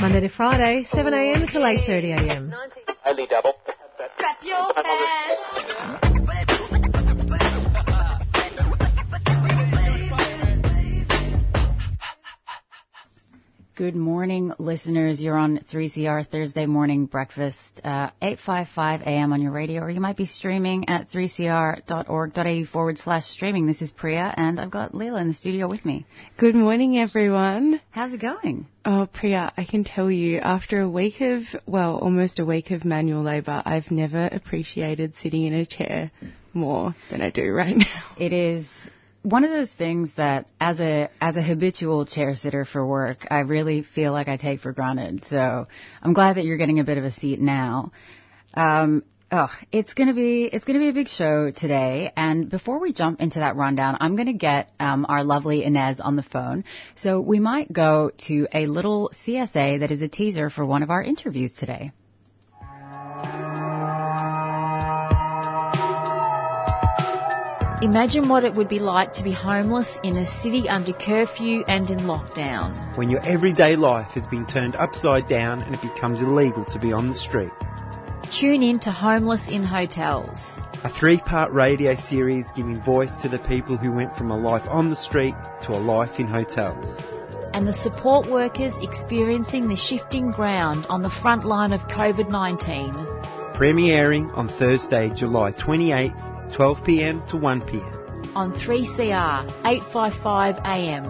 Monday to Friday, 7am until 8.30am. Only double. Clap your hands. Good morning, listeners. You're on 3CR Thursday morning breakfast, uh, 8.55 a.m. on your radio, or you might be streaming at 3cr.org.au forward slash streaming. This is Priya, and I've got Leela in the studio with me. Good morning, everyone. How's it going? Oh, Priya, I can tell you, after a week of, well, almost a week of manual labour, I've never appreciated sitting in a chair more than I do right now. It is one of those things that as a as a habitual chair sitter for work, I really feel like I take for granted. So I'm glad that you're getting a bit of a seat now. Um, oh, it's gonna be it's gonna be a big show today. And before we jump into that rundown, I'm gonna get um, our lovely Inez on the phone. So we might go to a little CSA that is a teaser for one of our interviews today. Imagine what it would be like to be homeless in a city under curfew and in lockdown. when your everyday life has been turned upside down and it becomes illegal to be on the street. Tune in to Homeless in Hotels. A three part radio series giving voice to the people who went from a life on the street to a life in hotels. and the support workers experiencing the shifting ground on the front line of COVID 19. Premiering on Thursday, July 28th, 12pm to 1pm. On 3CR, 855 AM.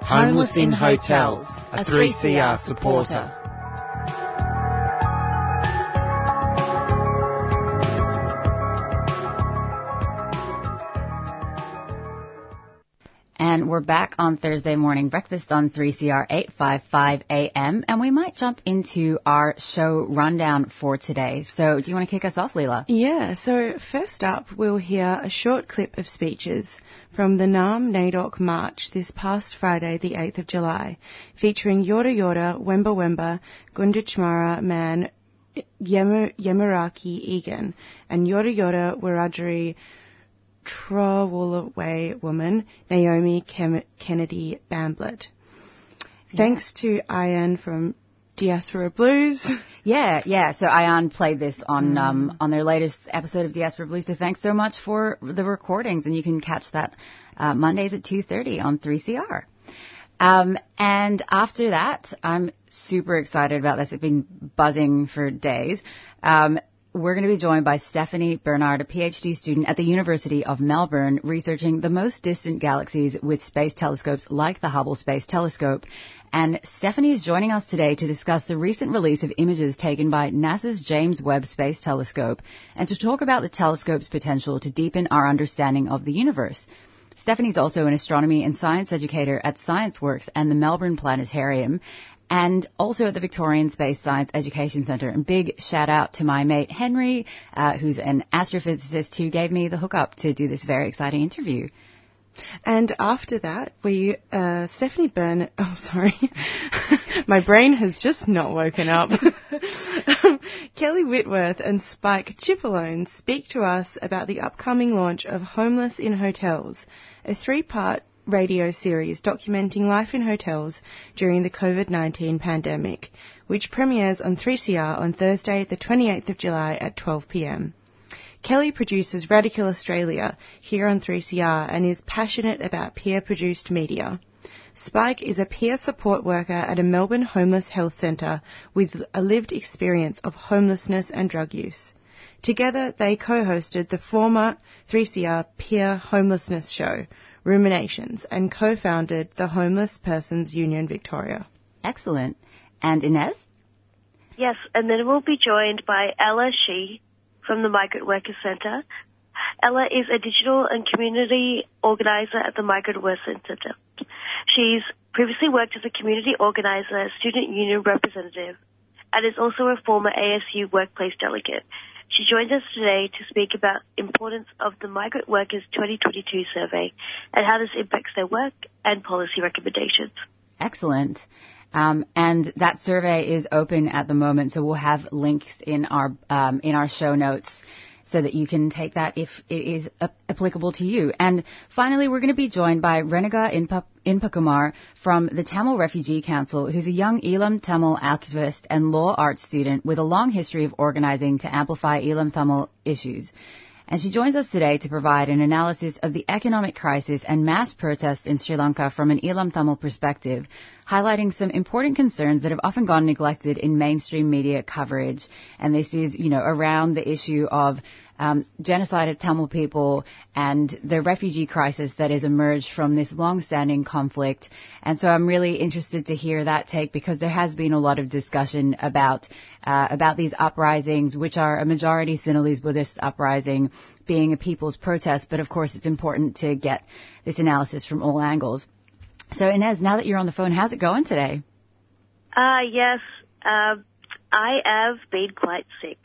Homeless in Hotels, a 3CR supporter. And we're back on Thursday morning breakfast on 3CR 855 AM. And we might jump into our show rundown for today. So do you want to kick us off, Leela? Yeah, so first up, we'll hear a short clip of speeches from the Naarm NAIDOC March this past Friday, the 8th of July, featuring Yorta Yorta, Wemba Wemba, Gunditjmara Man, Yemu- Yemeraki Egan, and Yorta Yorta Wiradjuri Trawlwoolway woman, Naomi Kem- Kennedy Bamblett. Thanks to Ian from Diaspora Blues. Yeah, yeah. So Ion played this on um, on their latest episode of Diaspora Blues. So thanks so much for the recordings, and you can catch that uh, Mondays at two thirty on three CR. Um, and after that, I'm super excited about this. It's been buzzing for days. Um, we're going to be joined by Stephanie Bernard, a PhD student at the University of Melbourne, researching the most distant galaxies with space telescopes like the Hubble Space Telescope. And Stephanie is joining us today to discuss the recent release of images taken by NASA's James Webb Space Telescope and to talk about the telescope's potential to deepen our understanding of the universe. Stephanie's also an astronomy and science educator at ScienceWorks and the Melbourne Planetarium and also at the Victorian Space Science Education Centre. And big shout out to my mate Henry, uh, who's an astrophysicist who gave me the hookup to do this very exciting interview. And after that, we, uh, Stephanie Byrne, oh sorry, my brain has just not woken up. Kelly Whitworth and Spike Chipolone speak to us about the upcoming launch of Homeless in Hotels, a three-part radio series documenting life in hotels during the COVID-19 pandemic, which premieres on 3CR on Thursday, the 28th of July at 12pm. Kelly produces Radical Australia here on 3CR and is passionate about peer produced media. Spike is a peer support worker at a Melbourne homeless health centre with a lived experience of homelessness and drug use. Together, they co-hosted the former 3CR peer homelessness show, Ruminations, and co-founded the Homeless Persons Union Victoria. Excellent. And Inez? Yes, and then we'll be joined by Ella Shee from the Migrant Workers Centre. Ella is a digital and community organizer at the Migrant Workers Centre. She's previously worked as a community organizer, student union representative, and is also a former ASU workplace delegate. She joins us today to speak about importance of the Migrant Workers 2022 survey and how this impacts their work and policy recommendations. Excellent. Um, and that survey is open at the moment, so we'll have links in our um, in our show notes so that you can take that if it is applicable to you. And finally, we're going to be joined by Renuga Inpakumar from the Tamil Refugee Council, who's a young Eelam Tamil activist and law arts student with a long history of organizing to amplify Eelam Tamil issues and she joins us today to provide an analysis of the economic crisis and mass protests in Sri Lanka from an Eelam Tamil perspective, highlighting some important concerns that have often gone neglected in mainstream media coverage. And this is, you know, around the issue of um, genocide of Tamil people and the refugee crisis that has emerged from this long-standing conflict. And so I'm really interested to hear that take because there has been a lot of discussion about uh, about these uprisings, which are a majority Sinhalese Buddhist uprising, being a people's protest. But of course, it's important to get this analysis from all angles. So Inez, now that you're on the phone, how's it going today? Uh, yes, uh, I have been quite sick.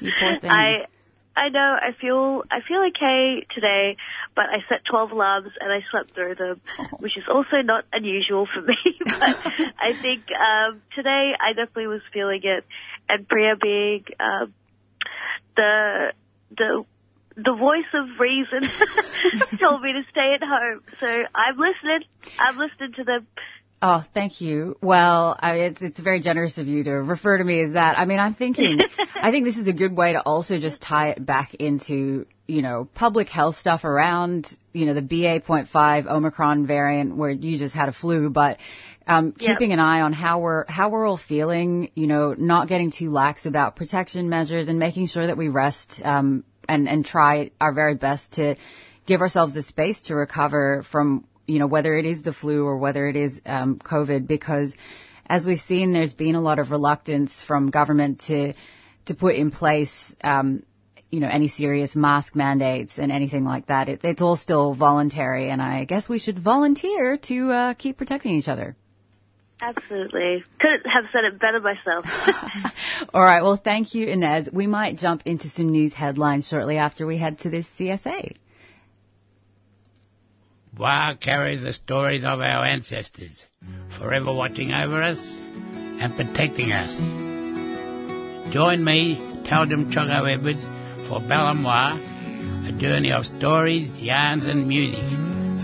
you poor thing. I I know. I feel I feel okay today, but I set 12 alarms and I slept through them, which is also not unusual for me. but I think um, today I definitely was feeling it, and Priya being um, the the the voice of reason told me to stay at home. So I'm listening. I'm listening to them. Oh, thank you. Well, I mean, it's it's very generous of you to refer to me as that. I mean, I'm thinking, I think this is a good way to also just tie it back into you know public health stuff around you know the BA.5 Omicron variant where you just had a flu, but um, yep. keeping an eye on how we're how we're all feeling. You know, not getting too lax about protection measures and making sure that we rest um, and and try our very best to give ourselves the space to recover from you know, whether it is the flu or whether it is um, COVID, because as we've seen, there's been a lot of reluctance from government to to put in place, um, you know, any serious mask mandates and anything like that. It, it's all still voluntary, and I guess we should volunteer to uh, keep protecting each other. Absolutely. Couldn't have said it better myself. All right. Well, thank you, Inez. We might jump into some news headlines shortly after we head to this CSA. Wa carries the stories of our ancestors, forever watching over us and protecting us. Join me, Taldum Chogo Edwards, for Balamwa, a journey of stories, yarns and music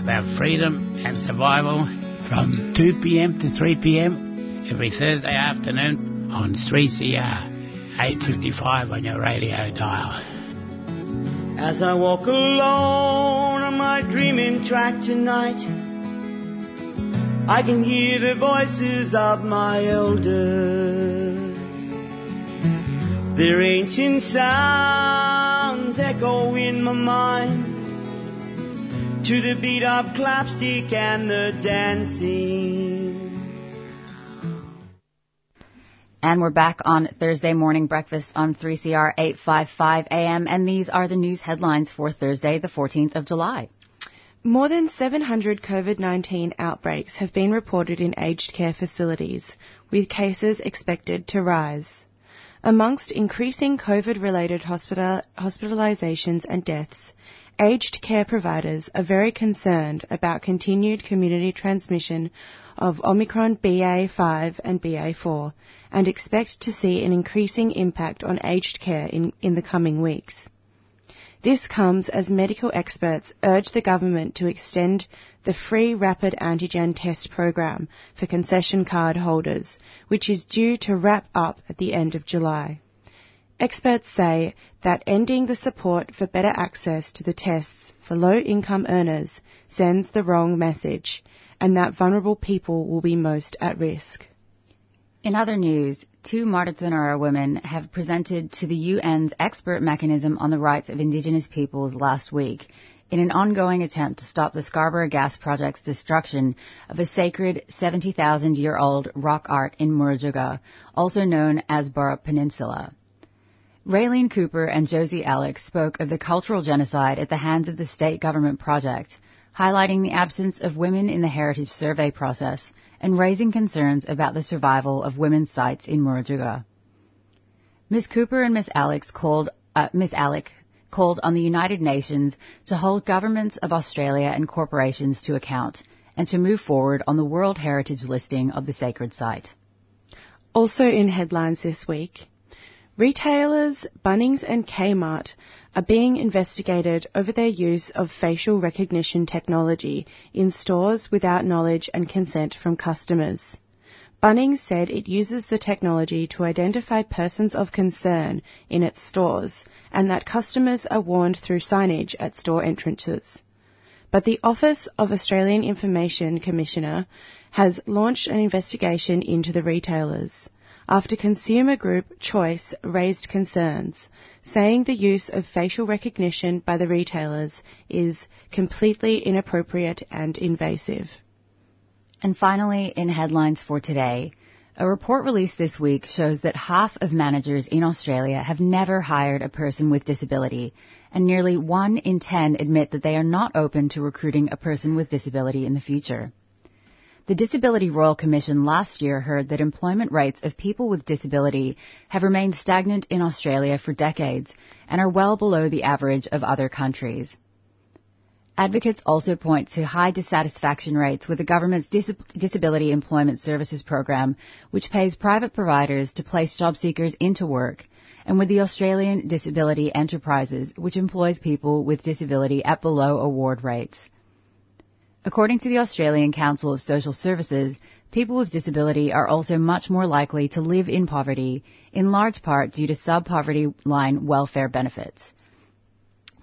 about freedom and survival from 2 p.m. to 3 p.m. every Thursday afternoon on 3CR, 855 on your radio dial. As I walk alone on my dreaming track tonight, I can hear the voices of my elders. Their ancient sounds echo in my mind to the beat of clapstick and the dancing. And we're back on Thursday morning breakfast on 3CR 855 AM. And these are the news headlines for Thursday, the 14th of July. More than 700 COVID-19 outbreaks have been reported in aged care facilities, with cases expected to rise. Amongst increasing COVID-related hospital- hospitalizations and deaths, aged care providers are very concerned about continued community transmission of Omicron BA5 and BA4 and expect to see an increasing impact on aged care in, in the coming weeks. This comes as medical experts urge the government to extend the free rapid antigen test program for concession card holders, which is due to wrap up at the end of July. Experts say that ending the support for better access to the tests for low income earners sends the wrong message and that vulnerable people will be most at risk. In other news, two Mardudhunera women have presented to the UN's expert mechanism on the rights of Indigenous peoples last week in an ongoing attempt to stop the Scarborough Gas Project's destruction of a sacred 70,000 year old rock art in Murujuga, also known as Burrup Peninsula. Raylene Cooper and Josie Alex spoke of the cultural genocide at the hands of the state government project, highlighting the absence of women in the heritage survey process and raising concerns about the survival of women's sites in Murujuga. Ms. Cooper and Ms. Alex called, uh, Ms. Alec called on the United Nations to hold governments of Australia and corporations to account and to move forward on the World Heritage listing of the sacred site. Also in headlines this week, retailers Bunnings and Kmart are being investigated over their use of facial recognition technology in stores without knowledge and consent from customers. Bunnings said it uses the technology to identify persons of concern in its stores and that customers are warned through signage at store entrances. But the Office of Australian Information Commissioner has launched an investigation into the retailers after consumer group Choice raised concerns, saying the use of facial recognition by the retailers is completely inappropriate and invasive. And finally, in headlines for today, a report released this week shows that half of managers in Australia have never hired a person with disability, and nearly one in ten admit that they are not open to recruiting a person with disability in the future. The Disability Royal Commission last year heard that employment rates of people with disability have remained stagnant in Australia for decades and are well below the average of other countries. Advocates also point to high dissatisfaction rates with the government's Dis- Disability Employment Services program, which pays private providers to place job seekers into work, and with the Australian Disability Enterprises, which employs people with disability at below award rates. According to the Australian Council of Social Services, people with disability are also much more likely to live in poverty, in large part due to sub-poverty line welfare benefits.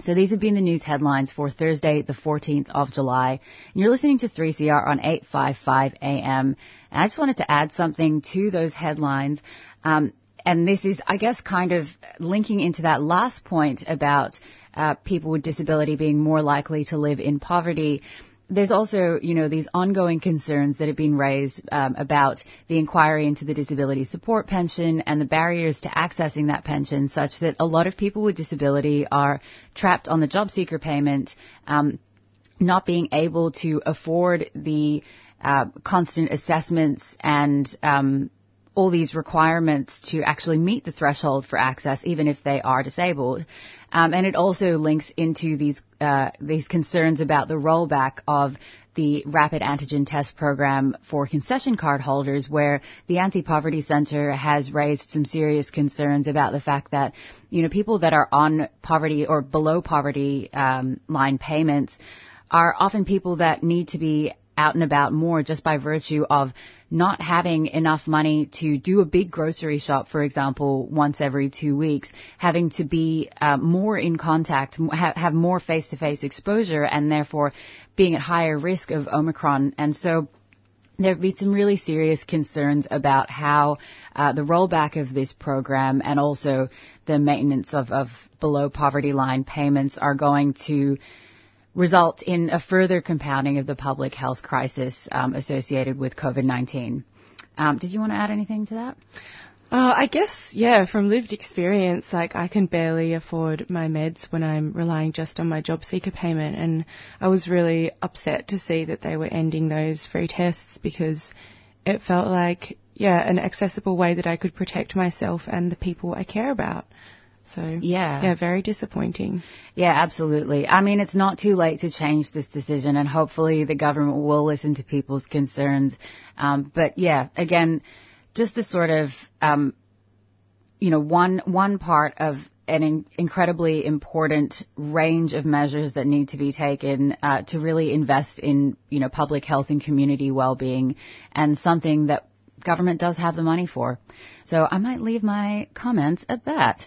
So these have been the news headlines for Thursday, the 14th of July. And you're listening to 3CR on 855 AM. And I just wanted to add something to those headlines. Um, and this is, I guess, kind of linking into that last point about uh, people with disability being more likely to live in poverty there's also, you know, these ongoing concerns that have been raised um, about the inquiry into the disability support pension and the barriers to accessing that pension, such that a lot of people with disability are trapped on the job seeker payment, um, not being able to afford the uh, constant assessments and um, all these requirements to actually meet the threshold for access, even if they are disabled. Um, and it also links into these uh, these concerns about the rollback of the rapid antigen test program for concession card holders, where the Anti-Poverty Center has raised some serious concerns about the fact that you know people that are on poverty or below poverty um, line payments are often people that need to be out and about more just by virtue of not having enough money to do a big grocery shop, for example, once every two weeks, having to be uh, more in contact, ha- have more face-to-face exposure, and therefore being at higher risk of Omicron. And so there have been some really serious concerns about how uh, the rollback of this program and also the maintenance of, of below poverty line payments are going to result in a further compounding of the public health crisis um, associated with COVID-19. Um, did you want to add anything to that? Uh, I guess, yeah, from lived experience, like I can barely afford my meds when I'm relying just on my job seeker payment, and I was really upset to see that they were ending those free tests because it felt like, yeah, an accessible way that I could protect myself and the people I care about. So yeah, yeah, very disappointing. Yeah, absolutely. I mean, it's not too late to change this decision, and hopefully the government will listen to people's concerns. Um, but yeah, again, just the sort of um, you know one one part of an in- incredibly important range of measures that need to be taken uh, to really invest in you know public health and community well-being, and something that government does have the money for. So I might leave my comments at that.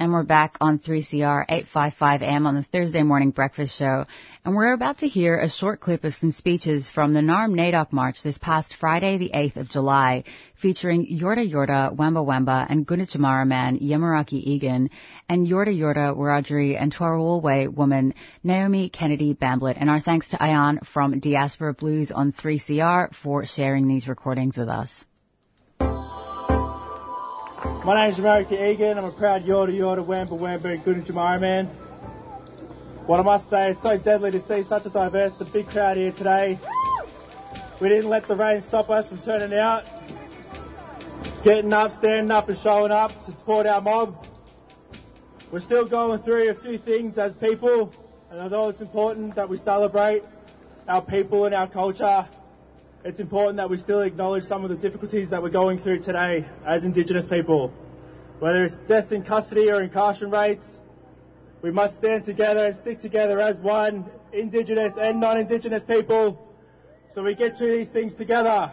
And we're back on 3CR 855 AM on the Thursday morning breakfast show. And we're about to hear a short clip of some speeches from the Naarm NAIDOC March this past Friday, the 8th of July, featuring Yorta Yorta, Wemba Wemba, and Gunditjmara Yamaraki Egan, and Yorta Yorta, Wiradjuri, and Trawlwoolway woman Naomi Kennedy Bamblett. And our thanks to Ayan from Diaspora Blues on 3CR for sharing these recordings with us. My name is America Egan. I'm a proud Yorta Yorta Wamba Wamba and Gunditjmara man. What I must say is so deadly to see such a diverse and big crowd here today. We didn't let the rain stop us from turning out, getting up, standing up and showing up to support our mob. We're still going through a few things as people, and although it's important that we celebrate our people and our culture, it's important that we still acknowledge some of the difficulties that we're going through today as Indigenous people. Whether it's deaths in custody or incarceration rates, we must stand together and stick together as one, Indigenous and non-Indigenous people, so we get through these things together.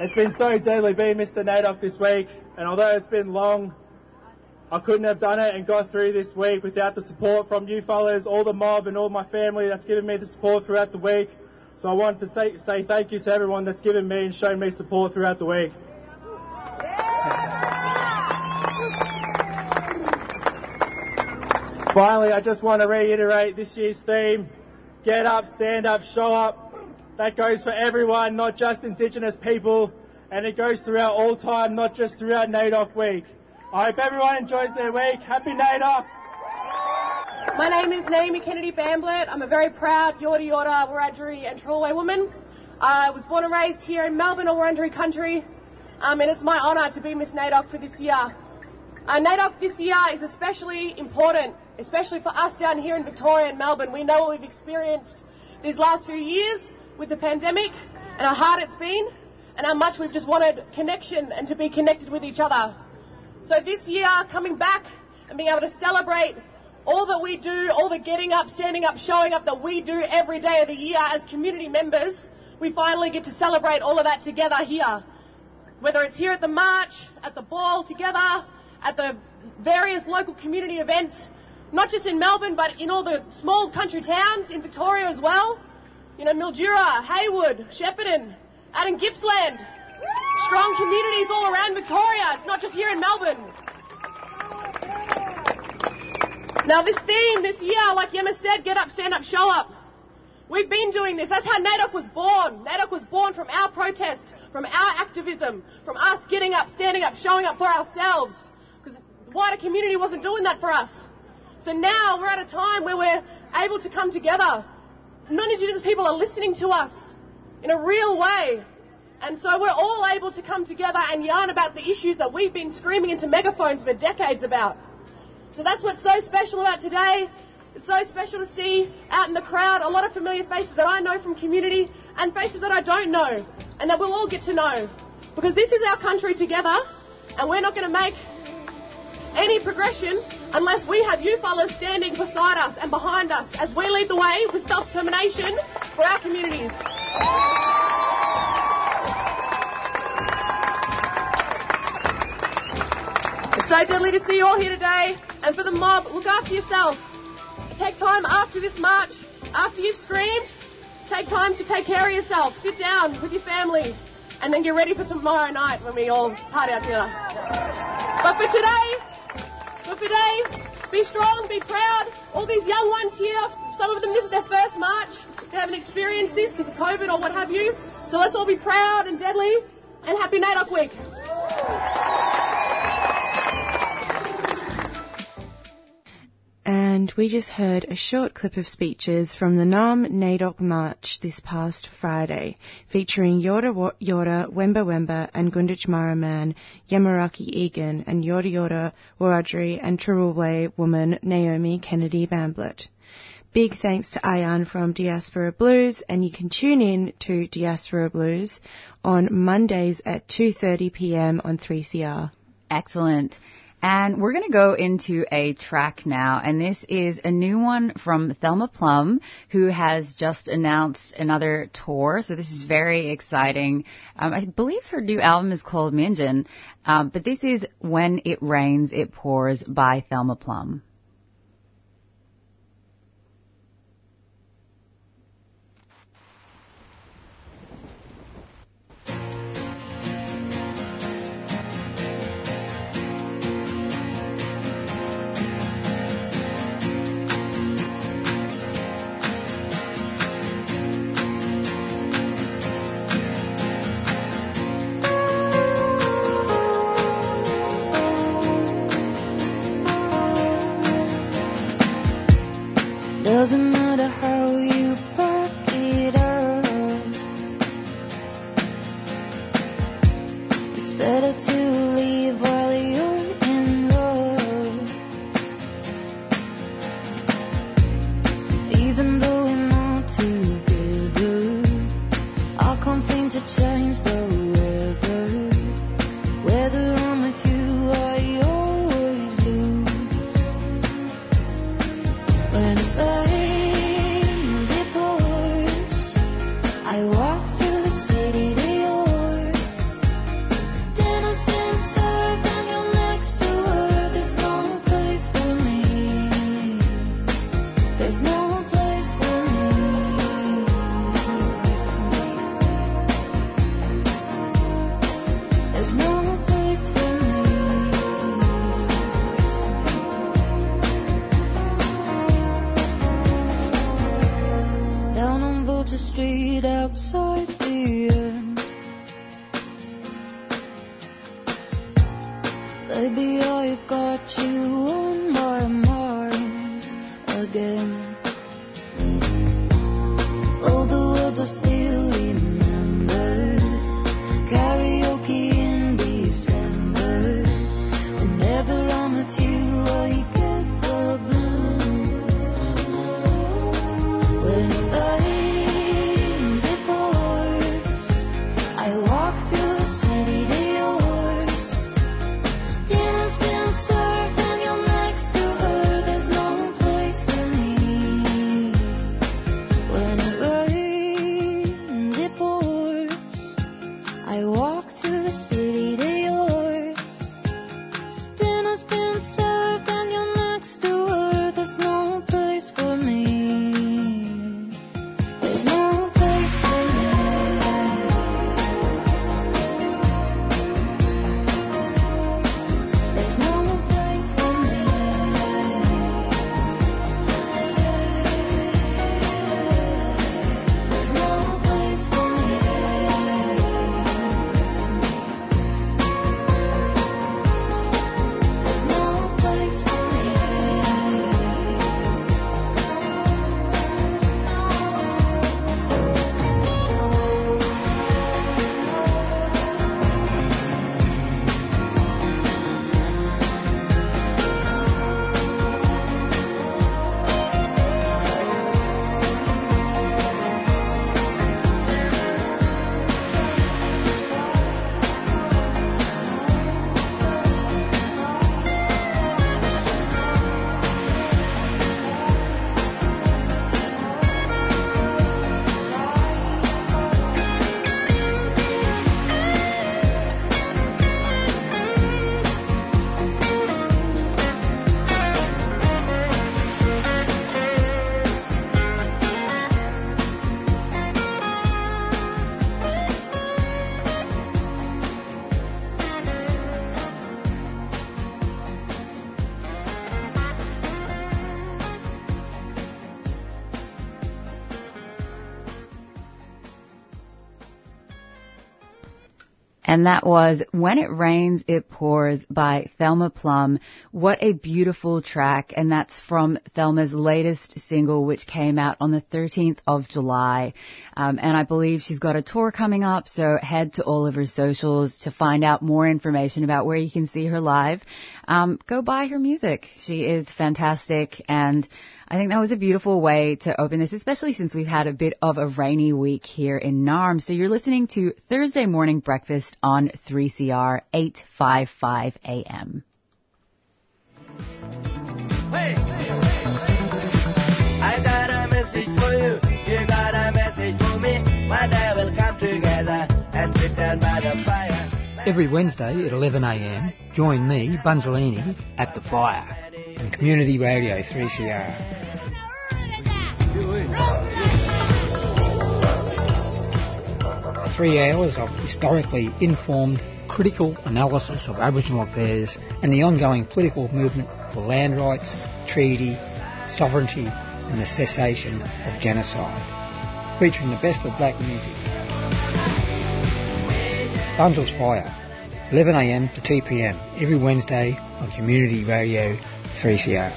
It's been so deadly being Mr. NAIDOC this week, and although it's been long, I couldn't have done it and got through this week without the support from you fellas, all the mob and all my family that's given me the support throughout the week. So I wanted to say, say thank you to everyone that's given me and shown me support throughout the week. Finally, I just want to reiterate this year's theme, get up, stand up, show up. That goes for everyone, not just Indigenous people, and it goes throughout all time, not just throughout NAIDOC week. I hope everyone enjoys their week. Happy NAIDOC! My name is Naomi Kennedy Bamblett. I'm a very proud Yorta Yorta, Wiradjuri and Trawlwoolway woman. I was born and raised here in Melbourne or Wurundjeri country, um, and it's my honour to be Miss NAIDOC for this year. Uh, NAIDOC this year is especially important, especially for us down here in Victoria and Melbourne. We know what we've experienced these last few years with the pandemic and how hard it's been and how much we've just wanted connection and to be connected with each other. So this year, coming back and being able to celebrate all that we do, all the getting up, standing up, showing up that we do every day of the year as community members, we finally get to celebrate all of that together here. Whether it's here at the march, at the ball together, at the various local community events, not just in Melbourne, but in all the small country towns in Victoria as well. You know, Mildura, Heywood, Shepparton, out in Gippsland. Strong communities all around Victoria. It's not just here in Melbourne. Now, this theme this year, like Yemma said, get up, stand up, show up. We've been doing this. That's how NAIDOC was born. NAIDOC was born from our protest, from our activism, from us getting up, standing up, showing up for ourselves. Because the wider community wasn't doing that for us. So now we're at a time where we're able to come together. Non-Indigenous people are listening to us in a real way. And so we're all able to come together and yarn about the issues that we've been screaming into megaphones for decades about. So that's what's so special about today. It's so special to see out in the crowd a lot of familiar faces that I know from community and faces that I don't know and that we'll all get to know. Because this is our country together and we're not going to make any progression unless we have you fellas standing beside us and behind us as we lead the way with self-determination for our communities. So deadly to see you all here today. And for the mob, look after yourself. Take time after this march, after you've screamed, take time to take care of yourself. Sit down with your family and then get ready for tomorrow night when we all party out together. But for today, for today, be strong, be proud. All these young ones here, some of them this is their first march. They haven't experienced this because of COVID or what have you. So let's all be proud and deadly and happy NAIDOC week. And we just heard a short clip of speeches from the Naarm NAIDOC March this past Friday, featuring Yorta Yorta, Wemba Wemba, and Gunditj Man, Yamaraki Egan, and Yorta Yorta, Wiradjuri, and Trawlwoolway woman Naomi Kennedy Bamblett. Big thanks to Ayan from Diaspora Blues, and you can tune in to Diaspora Blues on Mondays at 2:30 p.m. on 3CR. Excellent. And we're going to go into a track now, and this is a new one from Thelma Plum, who has just announced another tour. So this is very exciting. Um, I believe her new album is called Minjin, um, but this is When It Rains, It Pours by Thelma Plum. And that was When It Rains, It Pours by Thelma Plum. What a beautiful track. And that's from Thelma's latest single, which came out on the 13th of July. Um, and I believe she's got a tour coming up. So head to all of her socials to find out more information about where you can see her live. Um, go buy her music. She is fantastic. And I think that was a beautiful way to open this, especially since we've had a bit of a rainy week here in Naarm. So you're listening to Thursday Morning Breakfast on 3CR 855 AM. Hey! I got a message for you. You got a message for me. One day we'll come together and sit down by the fire. Every Wednesday at 11am, join me, Bunzelini, at the fire on Community Radio 3CR. Three hours of historically informed, critical analysis of Aboriginal affairs and the ongoing political movement for land rights, treaty, sovereignty and the cessation of genocide. Featuring the best of black music. Bunzel's Fire, 11am to 2pm every Wednesday on Community Radio 3CR.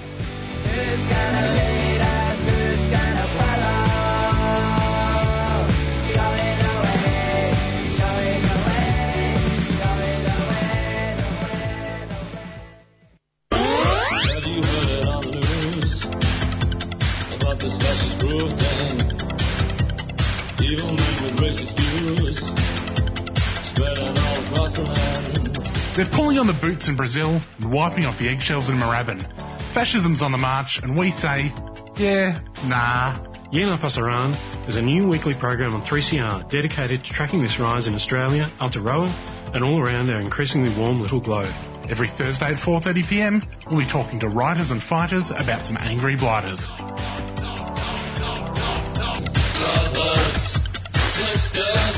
Boots in Brazil and wiping off the eggshells in Moorabbin. Fascism's on the march, and we say, yeah, nah. Yeah Nah Pasaran is a new weekly program on 3CR dedicated to tracking this rise in Australia, Aotearoa, and all around our increasingly warm little globe. Every Thursday at 4.30pm, we'll be talking to writers and fighters about some angry blighters. Brothers, sisters,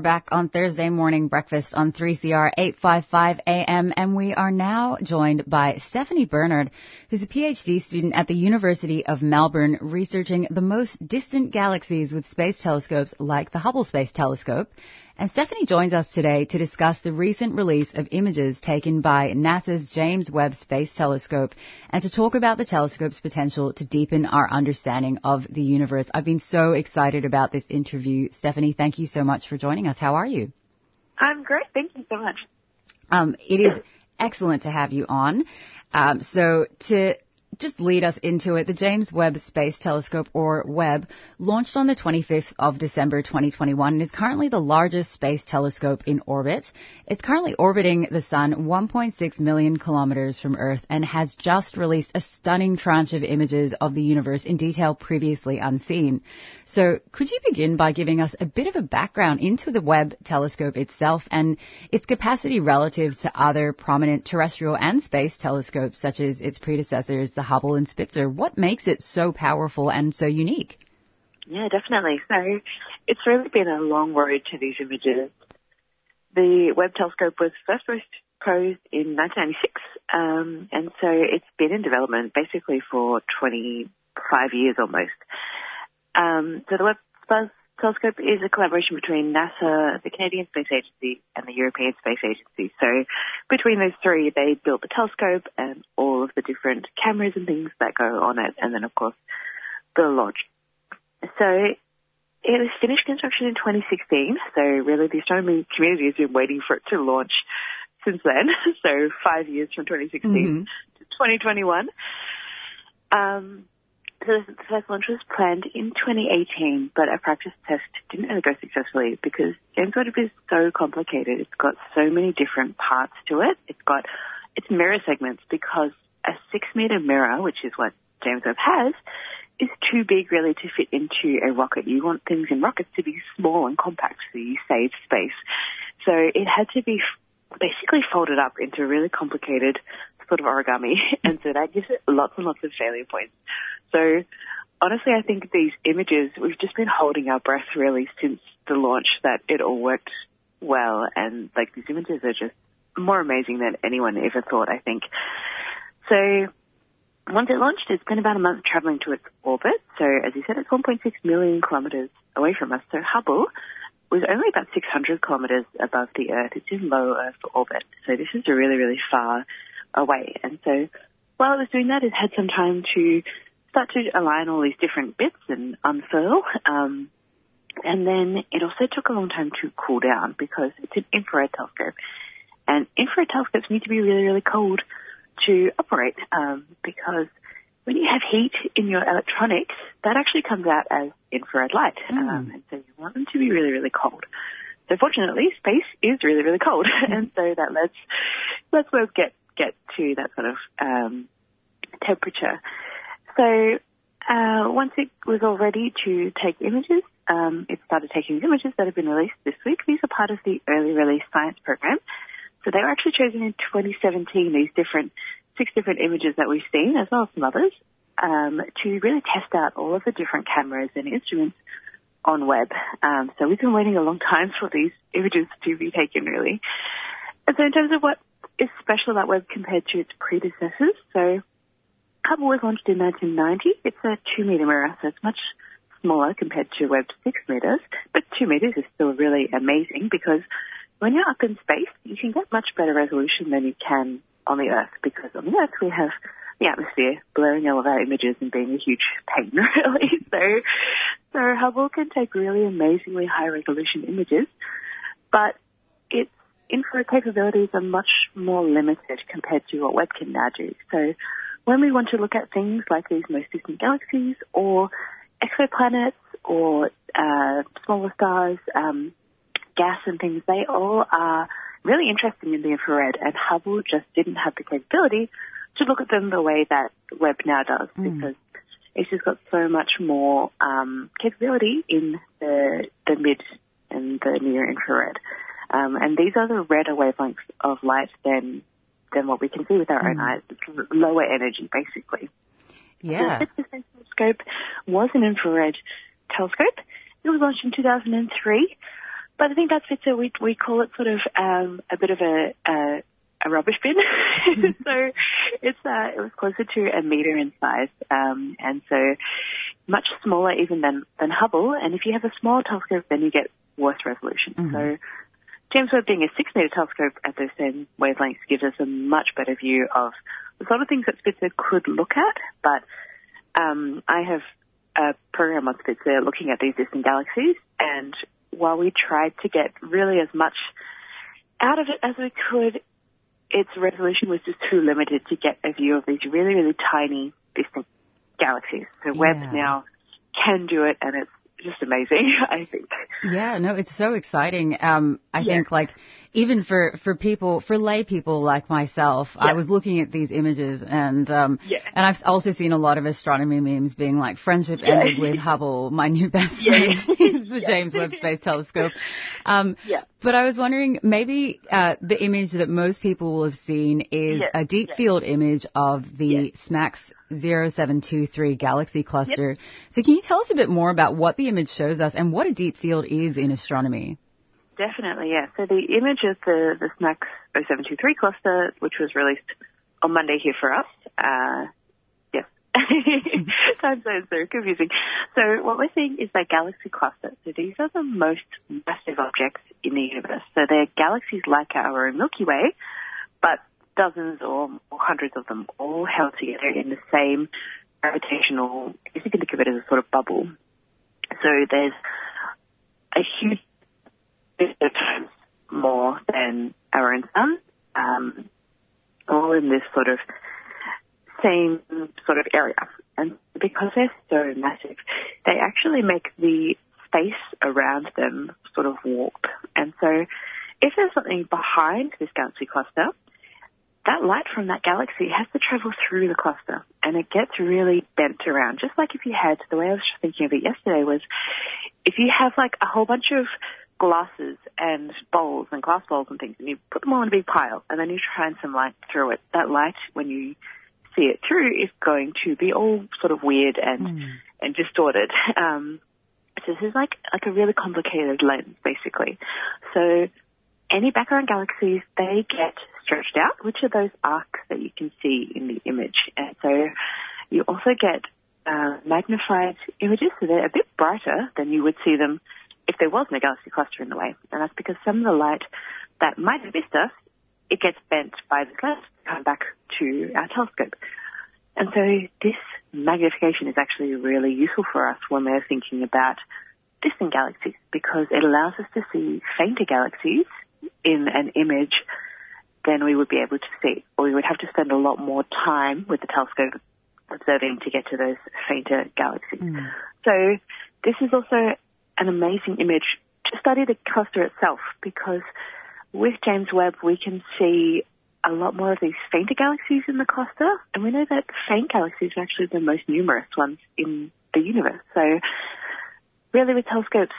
we're back on Thursday morning breakfast on 3CR 855 AM. And we are now joined by Stephanie Bernard, who's a PhD student at the University of Melbourne, researching the most distant galaxies with space telescopes like the Hubble Space Telescope. And Stephanie joins us today to discuss the recent release of images taken by NASA's James Webb Space Telescope and to talk about the telescope's potential to deepen our understanding of the universe. I've been so excited about this interview. Stephanie, thank you so much for joining us. How are you? I'm great. Thank you so much. Um, it is excellent to have you on. Um, so to just lead us into it, the James Webb Space Telescope, or Webb, launched on the 25th of December 2021 and is currently the largest space telescope in orbit. It's currently orbiting the Sun 1.6 million kilometers from Earth and has just released a stunning tranche of images of the universe in detail previously unseen. So could you begin by giving us a bit of a background into the Webb telescope itself and its capacity relative to other prominent terrestrial and space telescopes such as its predecessors, the Hubble and Spitzer? What makes it so powerful and so unique? Yeah, definitely. So it's really been a long road to these images. The Webb telescope was first proposed in 1996, um, and so it's been in development basically for 25 years almost. Um, so the Webb Telescope is a collaboration between NASA, the Canadian Space Agency, and the European Space Agency. So between those three, they built the telescope and all of the different cameras and things that go on it, and then of course the launch. So it was finished construction in 2016. So really, the astronomy community has been waiting for it to launch since then. So five years from 2016 Mm-hmm. to 2021. Um, the first launch was planned in 2018, but a practice test didn't really go successfully because James Webb is so complicated. It's got so many different parts to it. It's got its mirror segments because a six meter mirror, which is what James Webb has, is too big really to fit into a rocket. You want things in rockets to be small and compact so you save space. So it had to be basically folded up into a really complicated sort of origami, and so that gives it lots and lots of failure points. So honestly, I think these images, we've just been holding our breath really since the launch that it all worked well, and like these images are just more amazing than anyone ever thought, I think. So once it launched, it's been about a month traveling to its orbit. So as you said, it's 1.6 million kilometers away from us. So Hubble was only about 600 kilometers above the Earth. It's in low Earth orbit. So this is really, really far away. And so while it was doing that, it had some time to start to align all these different bits and unfurl. Um, and then it also took a long time to cool down because it's an infrared telescope. And infrared telescopes need to be really, really cold to operate um, because when you have heat in your electronics, that actually comes out as infrared light. Um, and so you want them to be really, really cold. So fortunately, space is really, really cold. and so that lets, lets Webb get, get to that sort of, um, temperature. So, uh, once it was all ready to take images, um, it started taking images that have been released this week. These are part of the early release science program. So they were actually chosen in 2017, these different, six different images that we've seen, as well as some others, um, to really test out all of the different cameras and instruments on Webb. Um, so we've been waiting a long time for these images to be taken, really. And so in terms of what is special about Webb compared to its predecessors, so Hubble was launched in 1990. It's a two meter mirror, so it's much smaller compared to Webb's six meters, but two meters is still really amazing because when you're up in space, you can get much better resolution than you can on the Earth because on the Earth we have the atmosphere blurring all of our images and being a huge pain, really. So, so Hubble can take really amazingly high resolution images, but infrared capabilities are much more limited compared to what Webb can now do. So when we want to look at things like these most distant galaxies or exoplanets or uh, smaller stars, um, gas and things, they all are really interesting in the infrared, and Hubble just didn't have the capability to look at them the way that Webb now does because it's just got so much more um, capability in the the mid and the near infrared. Um, and these are the redder wavelengths of light than than what we can see with our own eyes. It's lower energy, basically. Yeah. The Spitzer Telescope was an infrared telescope. It was launched in 2003. But I think that's it. So we we call it sort of um, a bit of a a, a rubbish bin. so it's uh, it was closer to a meter in size, um, and so much smaller even than than Hubble. And if you have a smaller telescope, then you get worse resolution. So James Webb being a six meter telescope at those same wavelengths gives us a much better view of a lot of things that Spitzer could look at, but um, I have a program on Spitzer looking at these distant galaxies, and while we tried to get really as much out of it as we could, its resolution was just too limited to get a view of these really, really tiny distant galaxies. So Webb now can do it, and it's just amazing, I think. Yeah, no, it's so exciting. Um, I think like even for, for people, for lay people like myself, I was looking at these images and, um, Yeah. and I've also seen a lot of astronomy memes being like friendship Yeah. ended with Hubble. My new best Yeah. friend is the James Webb Space Telescope. Um, Yeah. but I was wondering maybe, uh, the image that most people will have seen is Yeah. a deep field image of the SMACS 0723 galaxy cluster. So can you tell us a bit more about what the image shows us and what a deep field is in astronomy? Definitely, yeah. So the image of the, the SMACS 0723 cluster, which was released on Monday here for us, uh, yes. Time zones are confusing. So what we're seeing is that galaxy cluster. So these are the most massive objects in the universe. So they're galaxies like our own Milky Way, but dozens or, or hundreds of them all held together in the same gravitational, if you can think of it as a sort of bubble. So there's a huge fifty times more than our own sun, um, all in this sort of same sort of area. And because they're so massive, they actually make the space around them sort of warp. And so if there's something behind this galaxy cluster, that light from that galaxy has to travel through the cluster and it gets really bent around. Just like if you had, the way I was thinking of it yesterday was if you have like a whole bunch of glasses and bowls and glass bowls and things, and you put them all in a big pile, and then you shine some light through it. That light, when you see it through, is going to be all sort of weird and and distorted. Um, so this is like like a really complicated lens, basically. So any background galaxies, they get stretched out, which are those arcs that you can see in the image. And so you also get uh, magnified images, so they're a bit brighter than you would see them if there wasn't a galaxy cluster in the way. And that's because some of the light that might have missed us, it gets bent by the to come back to our telescope. And so this magnification is actually really useful for us when we're thinking about distant galaxies because it allows us to see fainter galaxies in an image than we would be able to see. Or we would have to spend a lot more time with the telescope observing to get to those fainter galaxies. Hmm. So this is also an amazing image to study the cluster itself because with James Webb we can see a lot more of these fainter galaxies in the cluster and we know that faint galaxies are actually the most numerous ones in the universe. So really with telescopes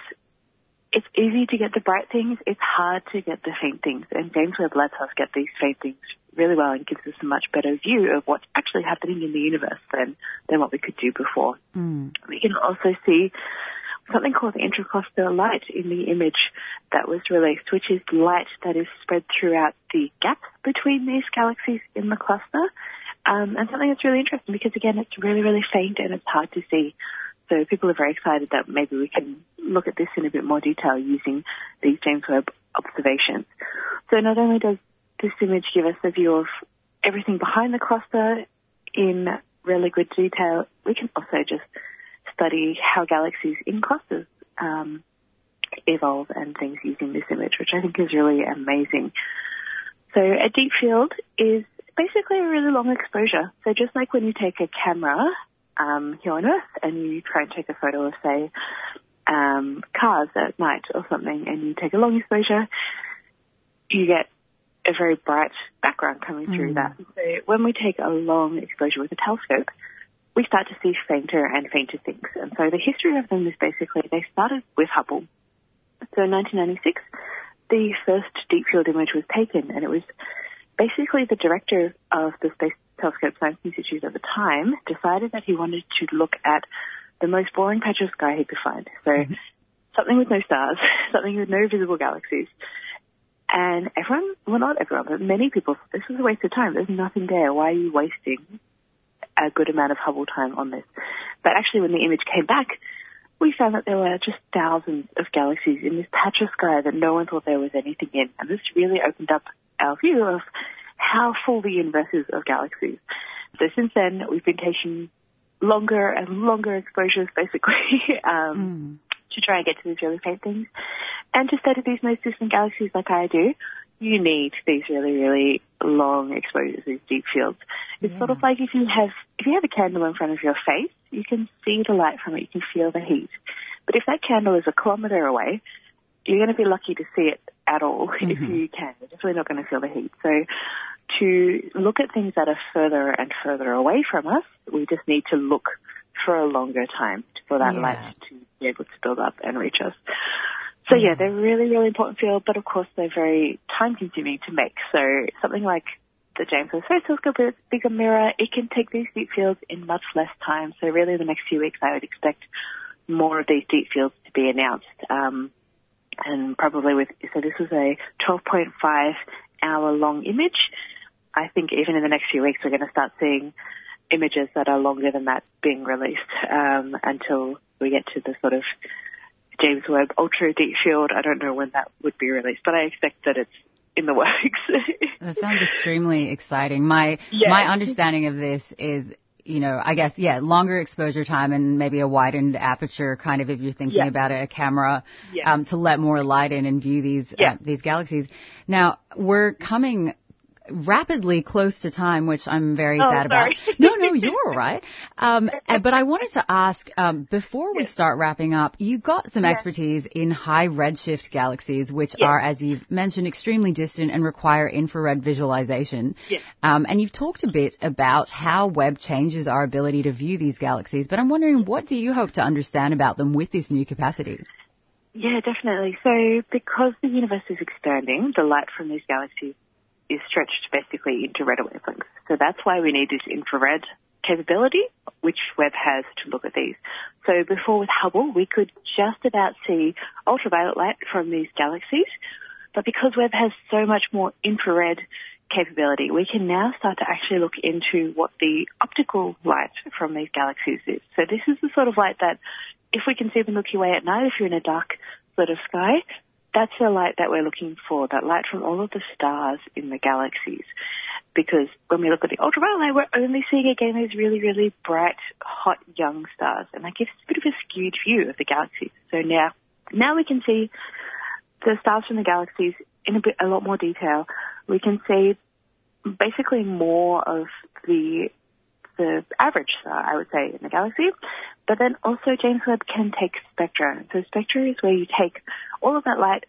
it's easy to get the bright things, it's hard to get the faint things and James Webb lets us get these faint things really well and gives us a much better view of what's actually happening in the universe than, than what we could do before. Mm. We can also see something called intracluster light in the image that was released, which is light that is spread throughout the gaps between these galaxies in the cluster. Um, and something that's really interesting because again, it's really, really faint and it's hard to see. So people are very excited that maybe we can look at this in a bit more detail using these James Webb observations. So not only does this image give us a view of everything behind the cluster in really good detail, we can also just study how galaxies in clusters um, evolve and things using this image, which I think is really amazing. So a deep field is basically a really long exposure. So just like when you take a camera um, here on Earth and you try and take a photo of, say, um, cars at night or something, and you take a long exposure, you get a very bright background coming through Mm. that. So when we take a long exposure with a telescope, we start to see fainter and fainter things. And so the history of them is basically they started with Hubble. So in 1996, the first deep field image was taken, and it was basically the director of the Space Telescope Science Institute at the time decided that he wanted to look at the most boring patch of sky he could find. So mm-hmm. something with no stars, something with no visible galaxies. And everyone, well not everyone, but many people, thought this was a waste of time. There's nothing there. Why are you wasting a good amount of Hubble time on this? But actually when the image came back, we found that there were just thousands of galaxies in this patch of sky that no one thought there was anything in. And this really opened up our view of how full the universe is of galaxies. So since then, we've been taking longer and longer exposures, basically, um, to try and get to these really faint things. And to study these most distant galaxies like I do, you need these really, really long exposures, these deep fields. It's sort of like if you have, if you have a candle in front of your face, you can see the light from it, you can feel the heat. But if that candle is a kilometre away, you're going to be lucky to see it at all if mm-hmm. you can. You're definitely not going to feel the heat. So to look at things that are further and further away from us, we just need to look for a longer time for that Yeah. light to be able to build up and reach us. So yeah, they're really, really important field, but of course they're very time consuming to make. So something like the James Webb Space Telescope bigger mirror, it can take these deep fields in much less time. So really in the next few weeks I would expect more of these deep fields to be announced. Um, and probably with, so this was a 12.5 hour long image. I think even in the next few weeks we're going to start seeing images that are longer than that being released um, until we get to the sort of James Webb Ultra Deep Field. I don't know when that would be released, but I expect that it's in the works. That sounds extremely exciting. My Yeah. my understanding of this is, you know, I guess yeah, longer exposure time and maybe a widened aperture, kind of if you're thinking Yeah. about it, a camera, Yeah. um, to let more light in and view these Yeah. uh, these galaxies. Now we're coming rapidly close to time, which I'm very Oh, sad about. No, no, you're all right. Um, uh, but I wanted to ask um, before we start wrapping up, you got some expertise in high redshift galaxies, which Yes. are, as you've mentioned, extremely distant and require infrared visualization. Yes. Um, and you've talked a bit about how Webb changes our ability to view these galaxies, but I'm wondering what do you hope to understand about them with this new capacity? Yeah, definitely. So because the universe is expanding, the light from these galaxies is stretched basically into redder wavelengths. So that's why we need this infrared capability, which Webb has to look at these. So before with Hubble, we could just about see ultraviolet light from these galaxies, but because Webb has so much more infrared capability, we can now start to actually look into what the optical light from these galaxies is. So this is the sort of light that if we can see the Milky Way at night, if you're in a dark sort of sky, that's the light that we're looking for, that light from all of the stars in the galaxies. Because when we look at the ultraviolet we're only seeing again these really, really bright, hot, young stars. And that gives us a bit of a skewed view of the galaxies. So now, now we can see the stars from the galaxies in a bit, a lot more detail. We can see basically more of the the average star, I would say, in the galaxy. But then also James Webb can take spectra. So spectra is where you take all of that light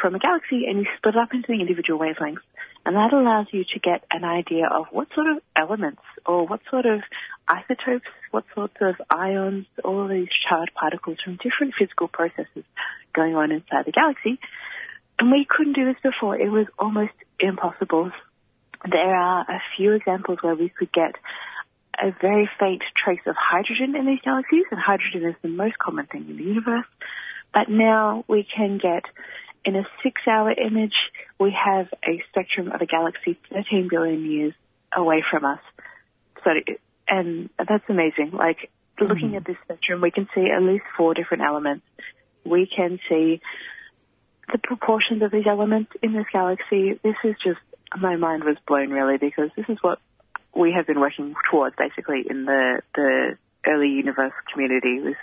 from a galaxy and you split it up into the individual wavelengths. And that allows you to get an idea of what sort of elements or what sort of isotopes, what sorts of ions, all of these charged particles from different physical processes going on inside the galaxy. And we couldn't do this before. It was almost impossible. There are a few examples where we could get a very faint trace of hydrogen in these galaxies, and hydrogen is the most common thing in the universe. But now we can get, in a six hour image, we have a spectrum of a galaxy 13 billion years away from us. So, and that's amazing. Like, looking mm. at this spectrum, we can see at least four different elements. We can see the proportions of these elements in this galaxy. This is just, my mind was blown really because this is what we have been working towards basically in the, the early universe community was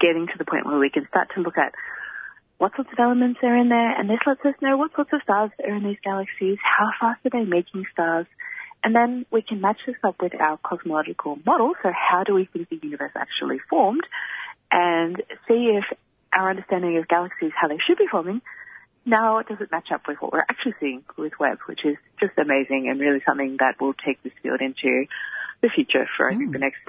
getting to the point where we can start to look at what sorts of elements are in there, and this lets us know what sorts of stars are in these galaxies, how fast are they making stars, and then we can match this up with our cosmological model, so how do we think the universe actually formed, and see if our understanding of galaxies, how they should be forming, now it doesn't match up with what we're actually seeing with Webb, which is just amazing and really something that will take this field into the future for, I think, hmm. the next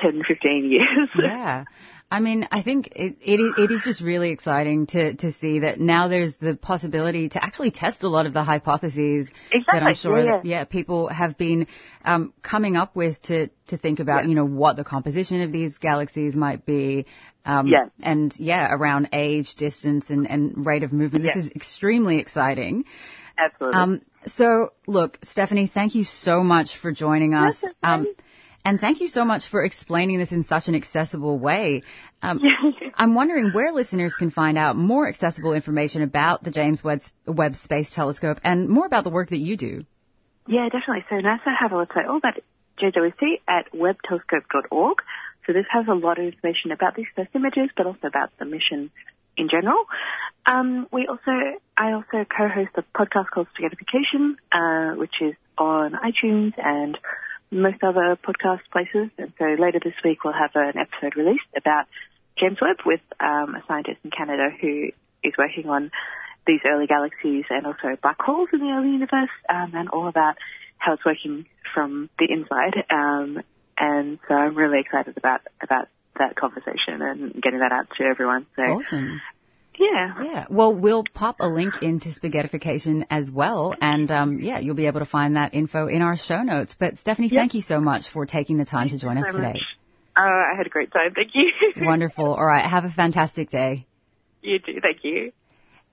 10, 15 years. Yeah. I mean, I think it, it, is- it is just really exciting to, to see that now there's the possibility to actually test a lot of the hypotheses that I'm sure Yeah, that, yeah, people have been um, coming up with to, to think about, you know, what the composition of these galaxies might be. Um, Yeah. And yeah, around age, distance, and, and rate of movement. This Yeah. is extremely exciting. Absolutely. Um, so, look, Stephanie, thank you so much for joining us. And thank you so much for explaining this in such an accessible way. Um, I'm wondering where listeners can find out more accessible information about the James Webb, Webb Space Telescope and more about the work that you do. Yeah, definitely. So NASA have a website all about JWST at webbtelescope.org. So this has a lot of information about these first images, but also about the mission in general. Um, we also, I also co-host a podcast called Spaghettification, uh, which is on iTunes and most other podcast places. And so later this week we'll have an episode released about James Webb with um, a scientist in Canada who is working on these early galaxies and also black holes in the early universe, um, and all about how it's working from the inside. Um, and so I'm really excited about about that conversation and getting that out to everyone. So Awesome. Yeah, Yeah. Well, we'll pop a link into Spaghettification as well. And um, yeah, you'll be able to find that info in our show notes. But Stephanie, thank you so much for taking the time to join us so today. Uh, I had a great time. Thank you. Wonderful. All right. Have a fantastic day. you too. Thank you.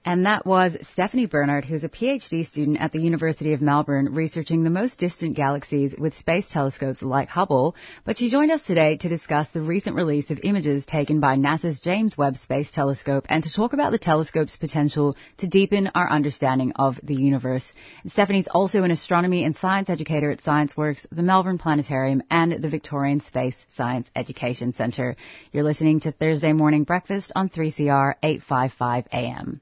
And that was Stephanie Bernard, who's a PhD student at the University of Melbourne researching the most distant galaxies with space telescopes like Hubble. But she joined us today to discuss the recent release of images taken by NASA's James Webb Space Telescope and to talk about the telescope's potential to deepen our understanding of the universe. And Stephanie's also an astronomy and science educator at ScienceWorks, the Melbourne Planetarium, and the Victorian Space Science Education Centre. You're listening to Thursday Morning Breakfast on 3CR 855 AM.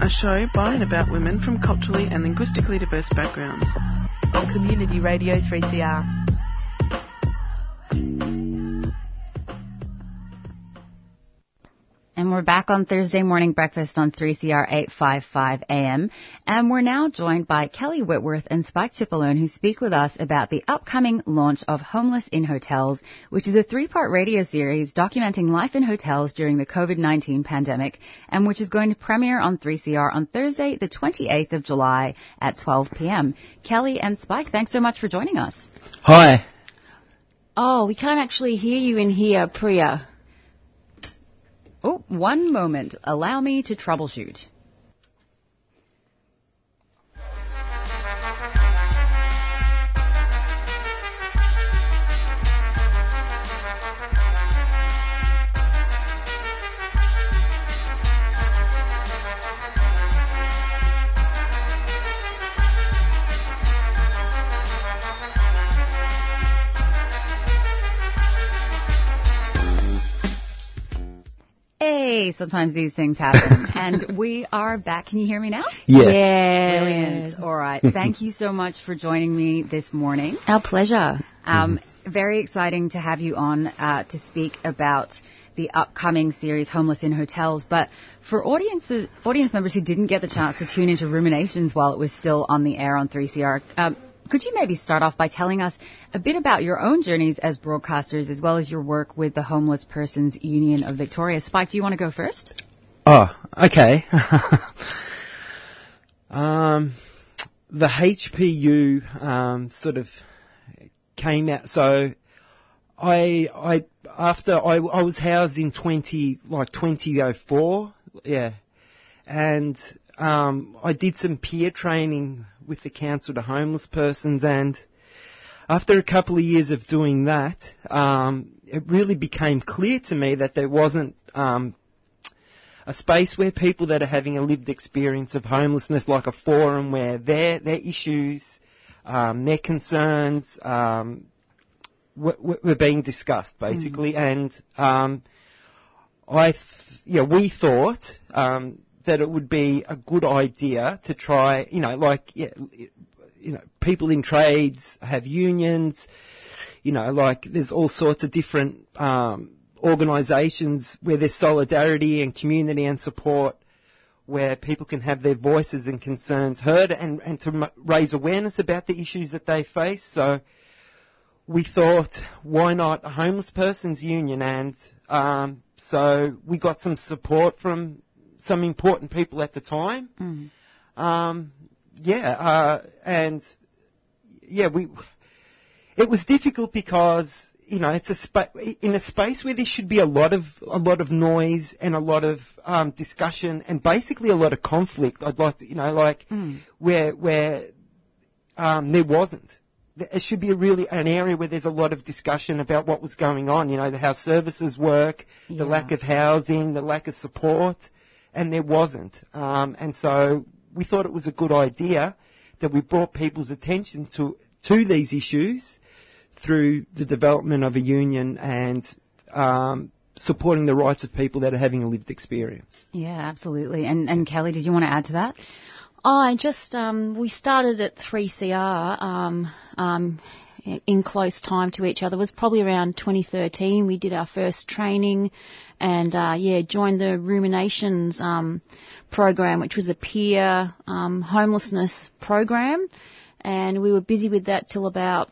A show by and about women from culturally and linguistically diverse backgrounds. On Community Radio 3CR. We're back on Thursday morning breakfast on 3CR 855 AM. And we're now joined by Kelly Whitworth and Spike Chipolone who speak with us about the upcoming launch of Homeless in Hotels, which is a three-part radio series documenting life in hotels during the COVID-19 pandemic and which is going to premiere on 3CR on Thursday, the 28th of July at 12 p.m. Kelly and Spike, thanks so much for joining us. Hi. Oh, we can't actually hear you in here, Priya. One moment. Allow me to troubleshoot. Hey, sometimes these things happen. and we are back. Can you hear me now? Yes. Brilliant. All right. Thank you so much for joining me this morning. Our pleasure. Um, very exciting to have you on uh, to speak about the upcoming series Homeless in Hotels. But for audiences, audience members who didn't get the chance to tune into Ruminations while it was still on the air on 3CR, um, could you maybe start off by telling us a bit about your own journeys as broadcasters as well as your work with the Homeless Persons Union of Victoria? Spike, do you want to go first? Oh, okay. um, the HPU um, sort of came out. So I, I after I, I was housed in twenty like twenty oh four, yeah, and um, I did some peer training with the council to homeless persons, and after a couple of years of doing that, um, it really became clear to me that there wasn't um, a space where people that are having a lived experience of homelessness, like a forum where their their issues, um, their concerns, um, were, were being discussed basically, and um, I, th- yeah, we thought um, that it would be a good idea to try, you know, like, you know, people in trades have unions, you know, like there's all sorts of different um, organisations where there's solidarity and community and support where people can have their voices and concerns heard and, and to m- raise awareness about the issues that they face. So we thought, why not a homeless persons union? And um, so we got some support from some important people at the time. Mm. Um, yeah, uh, and yeah, we. It was difficult because you know it's a spa- in a space where there should be a lot of a lot of noise and a lot of um, discussion and basically a lot of conflict. I'd like to, you know, like Mm. where where um, there wasn't. It should be a really an area where there's a lot of discussion about what was going on. You know, the, how services work, the lack of housing, the lack of support, and there wasn't. Um, and so we thought it was a good idea that we brought people's attention to to these issues through the development of a union and um, supporting the rights of people that are having a lived experience. Yeah, absolutely. And, and Kelly, did you want to add to that? I just um, we started at 3CR um, um, in close time to each other. It was probably around 2013. We did our first training, and uh, yeah, joined the Ruminations um, program, which was a peer um, homelessness program, and we were busy with that till about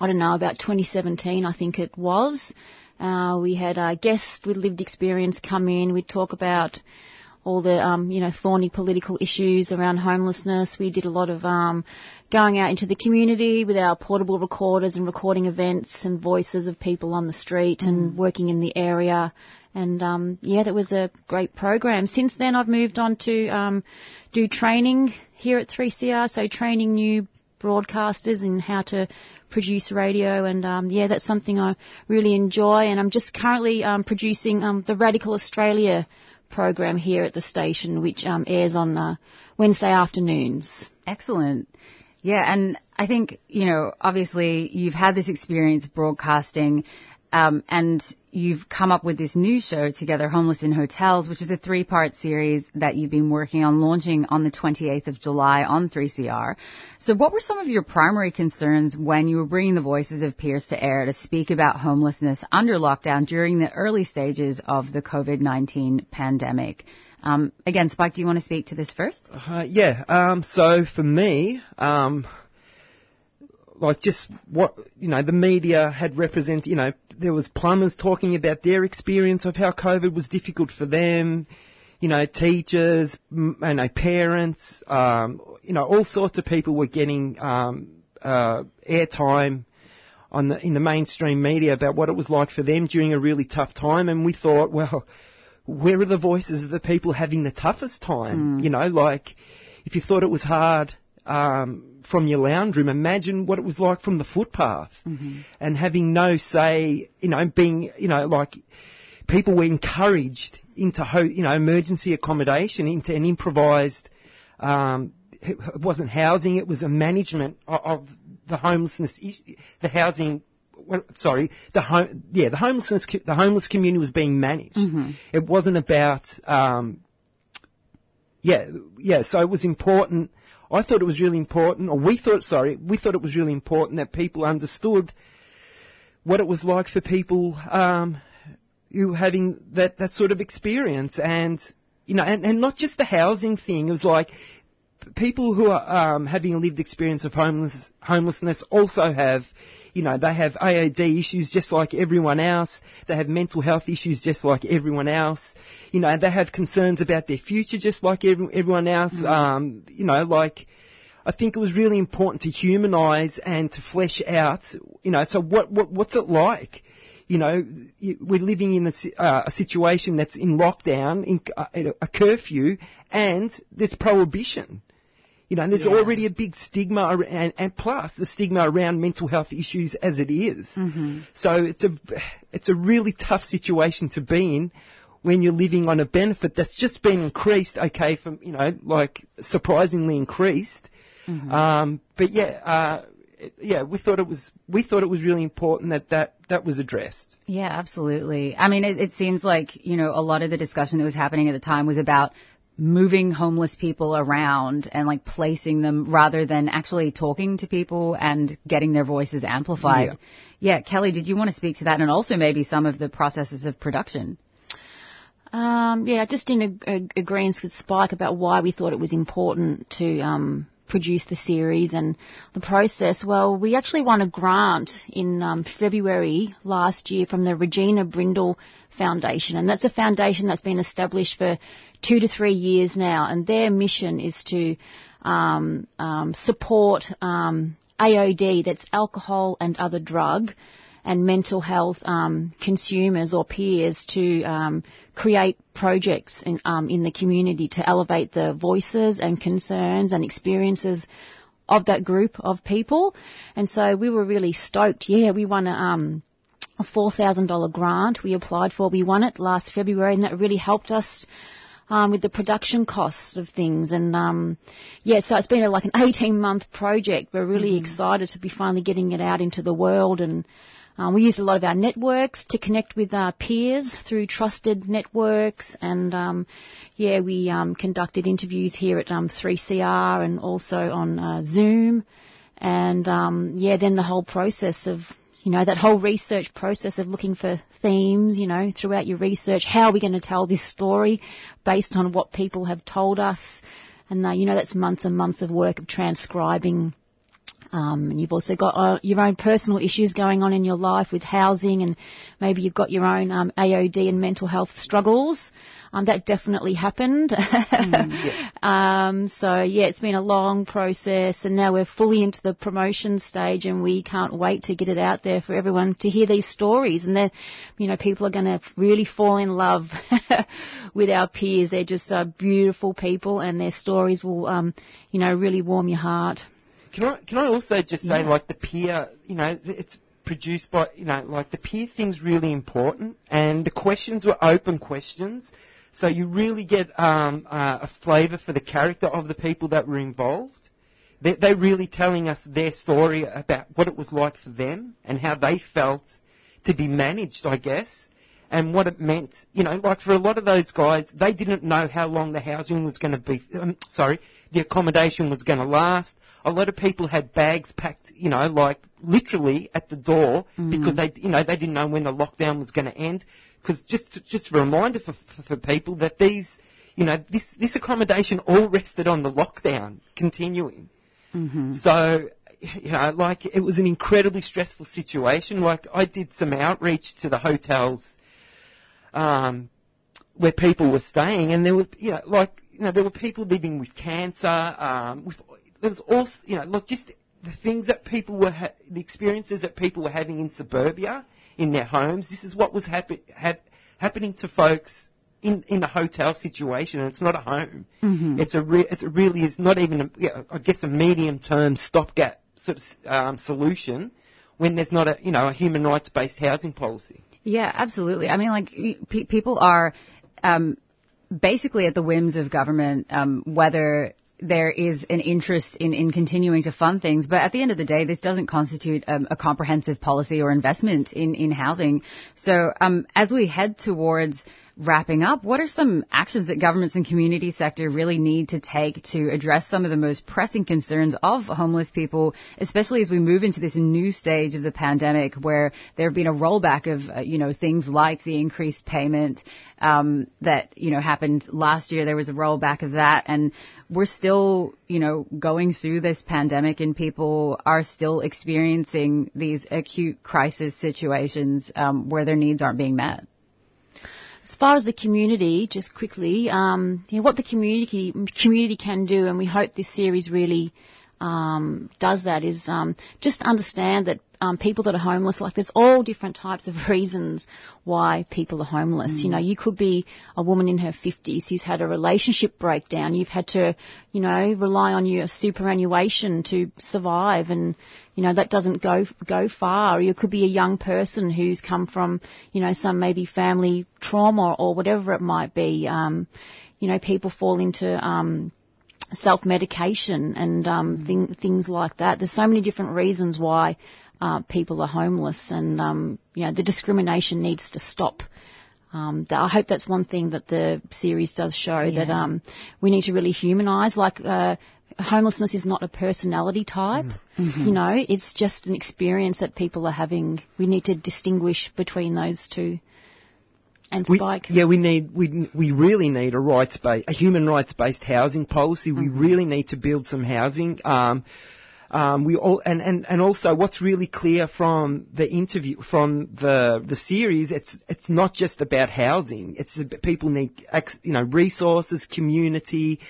I don't know about 2017, I think it was. Uh, we had a guest with lived experience come in. We'd talk about all the um, you know thorny political issues around homelessness. We did a lot of um, going out into the community with our portable recorders and recording events and voices of people on the street and working in the area. And um, yeah, that was a great program. Since then, I've moved on to um, do training here at 3CR, so training new broadcasters in how to produce radio and um, yeah that's something I really enjoy and I'm just currently um, producing um, the Radical Australia program here at the station which um, airs on uh, Wednesday afternoons. Excellent. Yeah, and I think, you know, obviously you've had this experience broadcasting Um, and you've come up with this new show together, Homeless in Hotels, which is a three-part series that you've been working on launching on the 28th of July on 3CR. So what were some of your primary concerns when you were bringing the voices of peers to air to speak about homelessness under lockdown during the early stages of the COVID-19 pandemic? Um, again, Spike, do you want to speak to this first? Uh, yeah. Um, so for me, um, like just what you know, the media had represented. You know, there was plumbers talking about their experience of how COVID was difficult for them. You know, teachers, you know, parents. Um, you know, all sorts of people were getting um, uh, airtime on the in the mainstream media about what it was like for them during a really tough time, and we thought, well, where are the voices of the people having the toughest time? You know, like if you thought it was hard um, from your lounge room, imagine what it was like from the footpath and having no say. You know, being you know like people were encouraged into ho- you know emergency accommodation into an improvised. Um, it wasn't housing; it was a management of, of the homelessness, the housing. well, Sorry, the home, yeah, the homelessness, the homeless community was being managed. It wasn't about, um, yeah, yeah. So it was important. I thought it was really important, or we thought, sorry, we thought it was really important that people understood what it was like for people um, who were having that that sort of experience, and you know, and, and not just the housing thing. It was like people who are um, having a lived experience of homeless, homelessness also have, you know, they have AOD issues just like everyone else. They have mental health issues just like everyone else. You know, they have concerns about their future just like every, everyone else. Um, you know, like. I think it was really important to humanise and to flesh out, you know, so what, what what's it like? You know, we're living in a, uh, a situation that's in lockdown, in uh, a curfew, and there's prohibition. You know, and there's already a big stigma, ar- and, and plus the stigma around mental health issues as it is. So it's a it's a really tough situation to be in when you're living on a benefit that's just been increased. Okay, from you know, like surprisingly increased. Um, but yeah, uh, yeah, we thought it was we thought it was really important that that that was addressed. Yeah, absolutely. I mean, it, it seems like, you know, a lot of the discussion that was happening at the time was about moving homeless people around and like placing them rather than actually talking to people and getting their voices amplified. Yeah. Kelly, did you want to speak to that and also maybe some of the processes of production? Um, yeah, just in ag- ag- agreement with Spike about why we thought it was important to um, produce the series and the process. Well, we actually won a grant in um, February last year from the Regina Brindle Foundation, and that's a foundation that's been established for two to three years now, and their mission is to um, um, support um, AOD, that's alcohol and other drug, and mental health um, consumers or peers to um, create projects in, um, in the community to elevate the voices and concerns and experiences of that group of people. And so we were really stoked. Yeah, we won um, a $4,000 grant we applied for. We won it last February and that really helped us um, with the production costs of things. And um, yeah, so it's been a, like an 18 month project. We're really excited to be finally getting it out into the world. And um, we use a lot of our networks to connect with our peers through trusted networks. And um, yeah, we um, conducted interviews here at um, 3CR and also on uh, Zoom. And um, yeah, then the whole process of you know, that whole research process of looking for themes, you know, throughout your research. How are we going to tell this story based on what people have told us? And, uh, you know, that's months and months of work of transcribing. Um, and you've also got uh, your own personal issues going on in your life with housing, and maybe you've got your own um, AOD and mental health struggles. Um, that definitely happened. um, so yeah, it's been a long process, and now we're fully into the promotion stage, and we can't wait to get it out there for everyone to hear these stories. And then, you know, people are going to really fall in love with our peers. They're just uh, beautiful people, and their stories will, um, you know, really warm your heart. Can I can I also just say Yeah. like the peer, you know, it's produced by you know like the peer thing's really important, and the questions were open questions, so you really get um, uh, a flavour for the character of the people that were involved. They're, they're really telling us their story about what it was like for them and how they felt to be managed, I guess. And what it meant, you know, like for a lot of those guys, they didn't know how long the housing was going to be, um, sorry, the accommodation was going to last. A lot of people had bags packed, you know, like literally at the door Mm. because they, you know, they didn't know when the lockdown was going to end. Because just, just a reminder for, for, for people that these, you know, this, this accommodation all rested on the lockdown continuing. Mm-hmm. So, you know, like it was an incredibly stressful situation. Like I did some outreach to the hotels um, where people were staying, and there were, you know, like you know, there were people living with cancer. Um, with there was also, you know, like just the things that people were, ha- the experiences that people were having in suburbia in their homes. This is what was happen- ha- happening to folks. In, in a hotel situation, and it's not a home. Mhm. It's a re- it's a really is not even a, yeah, I guess a medium term stopgap sort of um, solution when there's not a you know a human rights based housing policy. Yeah, absolutely. I mean, like pe- people are um, basically at the whims of government, um, whether there is an interest in, in continuing to fund things. But at the end of the day, this doesn't constitute um, a comprehensive policy or investment in, in housing. So um, as we head towards wrapping up, what are some actions that governments and community sector really need to take to address some of the most pressing concerns of homeless people, especially as we move into this new stage of the pandemic where there have been a rollback of, uh, you know, things like the increased payment um, that, you know, happened last year. There was a rollback of that and we're still, you know, going through this pandemic and people are still experiencing these acute crisis situations um, where their needs aren't being met. As far as the community, just quickly, um, you know, what the community community can do, and we hope this series really um, does that, is um, just understand that um, people that are homeless, like there's all different types of reasons why people are homeless. You know, you could be a woman in her 50s who's had a relationship breakdown. You've had to, you know, rely on your superannuation to survive, and you know that doesn't go go far. Or you could be a young person who's come from, you know, some maybe family trauma or whatever it might be. Um, you know, people fall into um, self-medication and um, thing, things like that. There's so many different reasons why uh, people are homeless, and um, you know the discrimination needs to stop. Um, th- I hope that's one thing that the series does show that um, we need to really humanise. Like uh, homelessness is not a personality type. You know, it's just an experience that people are having. We need to distinguish between those two. And We, Spike. yeah, we need we we really need a rights based a human rights based housing policy. We really need to build some housing. Um, um, we all and, and, and also what's really clear from the interview from the the series it's it's not just about housing it's people need you know resources community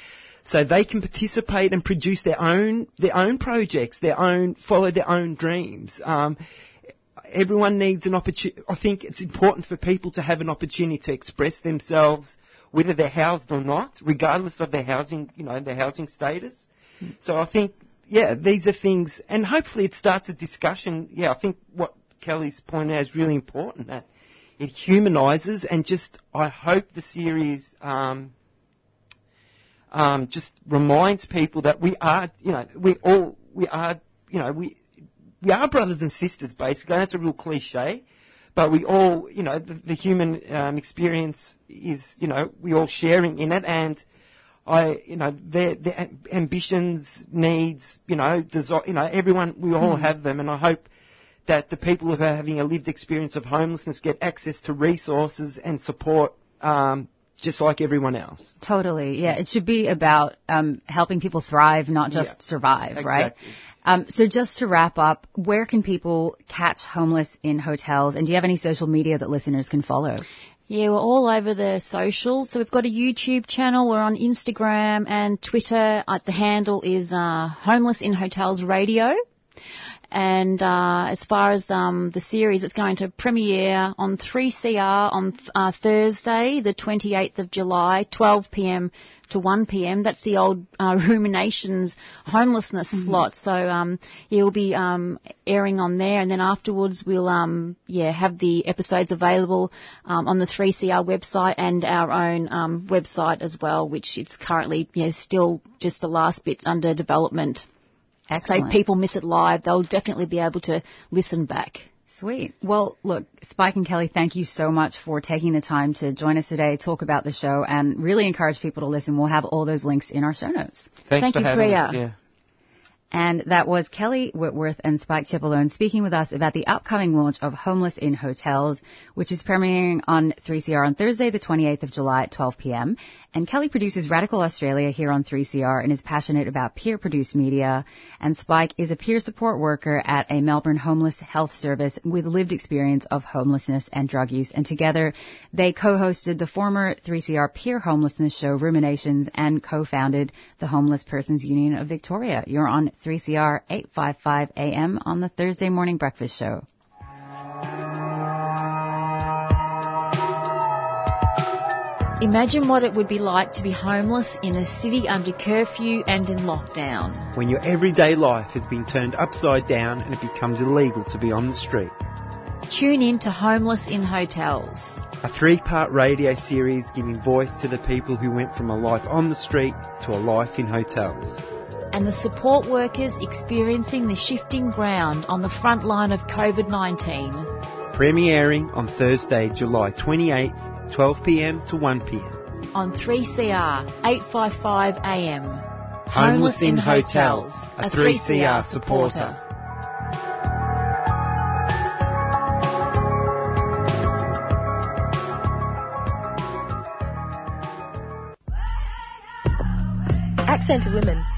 so they can participate and produce their own their own projects their own follow their own dreams um, everyone needs an opportunity. I think it's important for people to have an opportunity to express themselves, whether they're housed or not, regardless of their housing, you know, their housing status. So I think, yeah, these are things, and hopefully it starts a discussion. Yeah, I think what Kelly's pointed out is really important that it humanises and just, I hope the series, um, um, just reminds people that we are, you know, we all, we are, you know, we, we are brothers and sisters, basically. That's a real cliche, but we all, you know, the, the human um, experience is, you know, we all sharing in it, and I, you know, their, their ambitions, needs, you know, desire, you know, everyone, we all Hmm. have them, and I hope that the people who are having a lived experience of homelessness get access to resources and support, um, just like everyone else. Totally. Yeah. It should be about um, helping people thrive, not just Yeah, survive, right? exactly. Um, so just to wrap up, where can people catch homeless in hotels? And do you have any social media that listeners can follow? Yeah, we're all over the socials. So we've got a YouTube channel. We're on Instagram and Twitter. Uh, the handle is uh, Homeless in Hotels Radio. And uh, as far as um, the series, it's going to premiere on 3CR on th- uh, Thursday, the 28th of July, 12 p.m. to 1 p.m. That's the old uh, Ruminations homelessness slot. So um, yeah, we'll be um, airing on there, and then afterwards we'll um, yeah have the episodes available um, on the 3CR website and our own um, website as well, which it's currently yeah still just the last bits under development. So Excellent. if people miss it live, they'll definitely be able to listen back. Sweet. Well, look, Spike and Kelly, thank you so much for taking the time to join us today, talk about the show, and really encourage people to listen. We'll have all those links in our show notes. Thanks Thank for you, having Priya. us. Yeah. And that was Kelly Whitworth and Spike Chipolone speaking with us about the upcoming launch of Homeless in Hotels, which is premiering on 3CR on Thursday, the 28th of July at 12 p.m. And Kelly produces Radical Australia here on 3CR and is passionate about peer-produced media. And Spike is a peer support worker at a Melbourne homeless health service with lived experience of homelessness and drug use. And together, they co-hosted the former 3CR peer homelessness show Ruminations and co-founded the Homeless Persons Union of Victoria. You're on 3CR 855 AM on the Thursday morning breakfast show. Imagine what it would be like to be homeless in a city under curfew and in lockdown. When your everyday life has been turned upside down and it becomes illegal to be on the street. Tune in to Homeless in Hotels. A three part radio series giving voice to the people who went from a life on the street to a life in hotels. And the support workers experiencing the shifting ground on the front line of COVID 19. Premiering on Thursday, July 28th, 12pm to 1pm. On 3CR 855 AM. Homeless in Hotels, a 3CR supporter. Accent to women.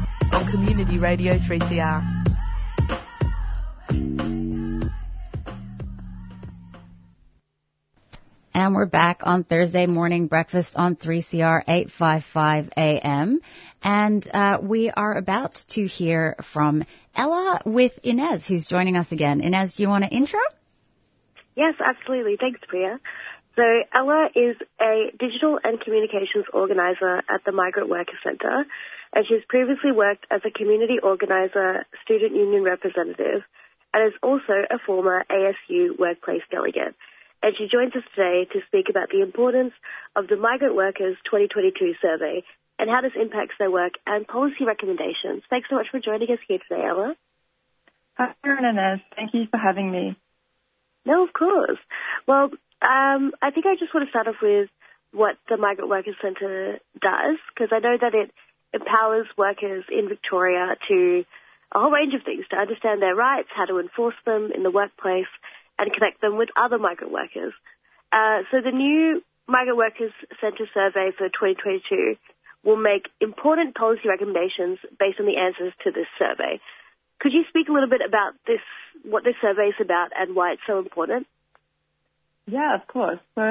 On Community Radio 3CR. And we're back on Thursday morning breakfast on 3CR 855 AM. And uh, we are about to hear from Ella with Inez, who's joining us again. Inez, do you want to intro? Yes, absolutely. Thanks, Priya. So Ella is a digital and communications organizer at the Migrant Worker Centre, and she's previously worked as a community organizer, student union representative, and is also a former ASU workplace delegate. And she joins us today to speak about the importance of the Migrant Workers 2022 survey and how this impacts their work and policy recommendations. Thanks so much for joining us here today, Ella. Hi, and Inez. Thank you for having me. No, of course. Well, um, I think I just want to start off with what the Migrant Workers Centre does, because I know that it empowers workers in Victoria to a whole range of things, to understand their rights, how to enforce them in the workplace, and connect them with other migrant workers. Uh, so the new Migrant Workers Centre survey for 2022 will make important policy recommendations based on the answers to this survey. Could you speak a little bit about this, what this survey is about and why it's so important? Yeah, of course. So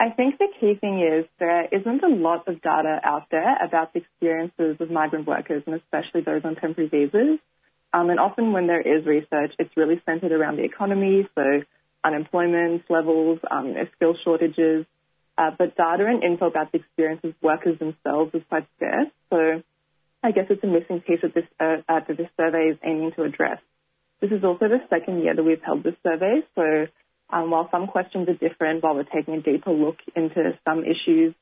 I think the key thing is there isn't a lot of data out there about the experiences of migrant workers and especially those on temporary visas. Um, and often when there is research, it's really centered around the economy, so unemployment levels, um, skill shortages. Uh, but data and info about the experiences of workers themselves is quite scarce. So I guess it's a missing piece that this, uh, uh, that this survey is aiming to address. This is also the second year that we've held this survey. So while some questions are different, while we're taking a deeper look into some issues,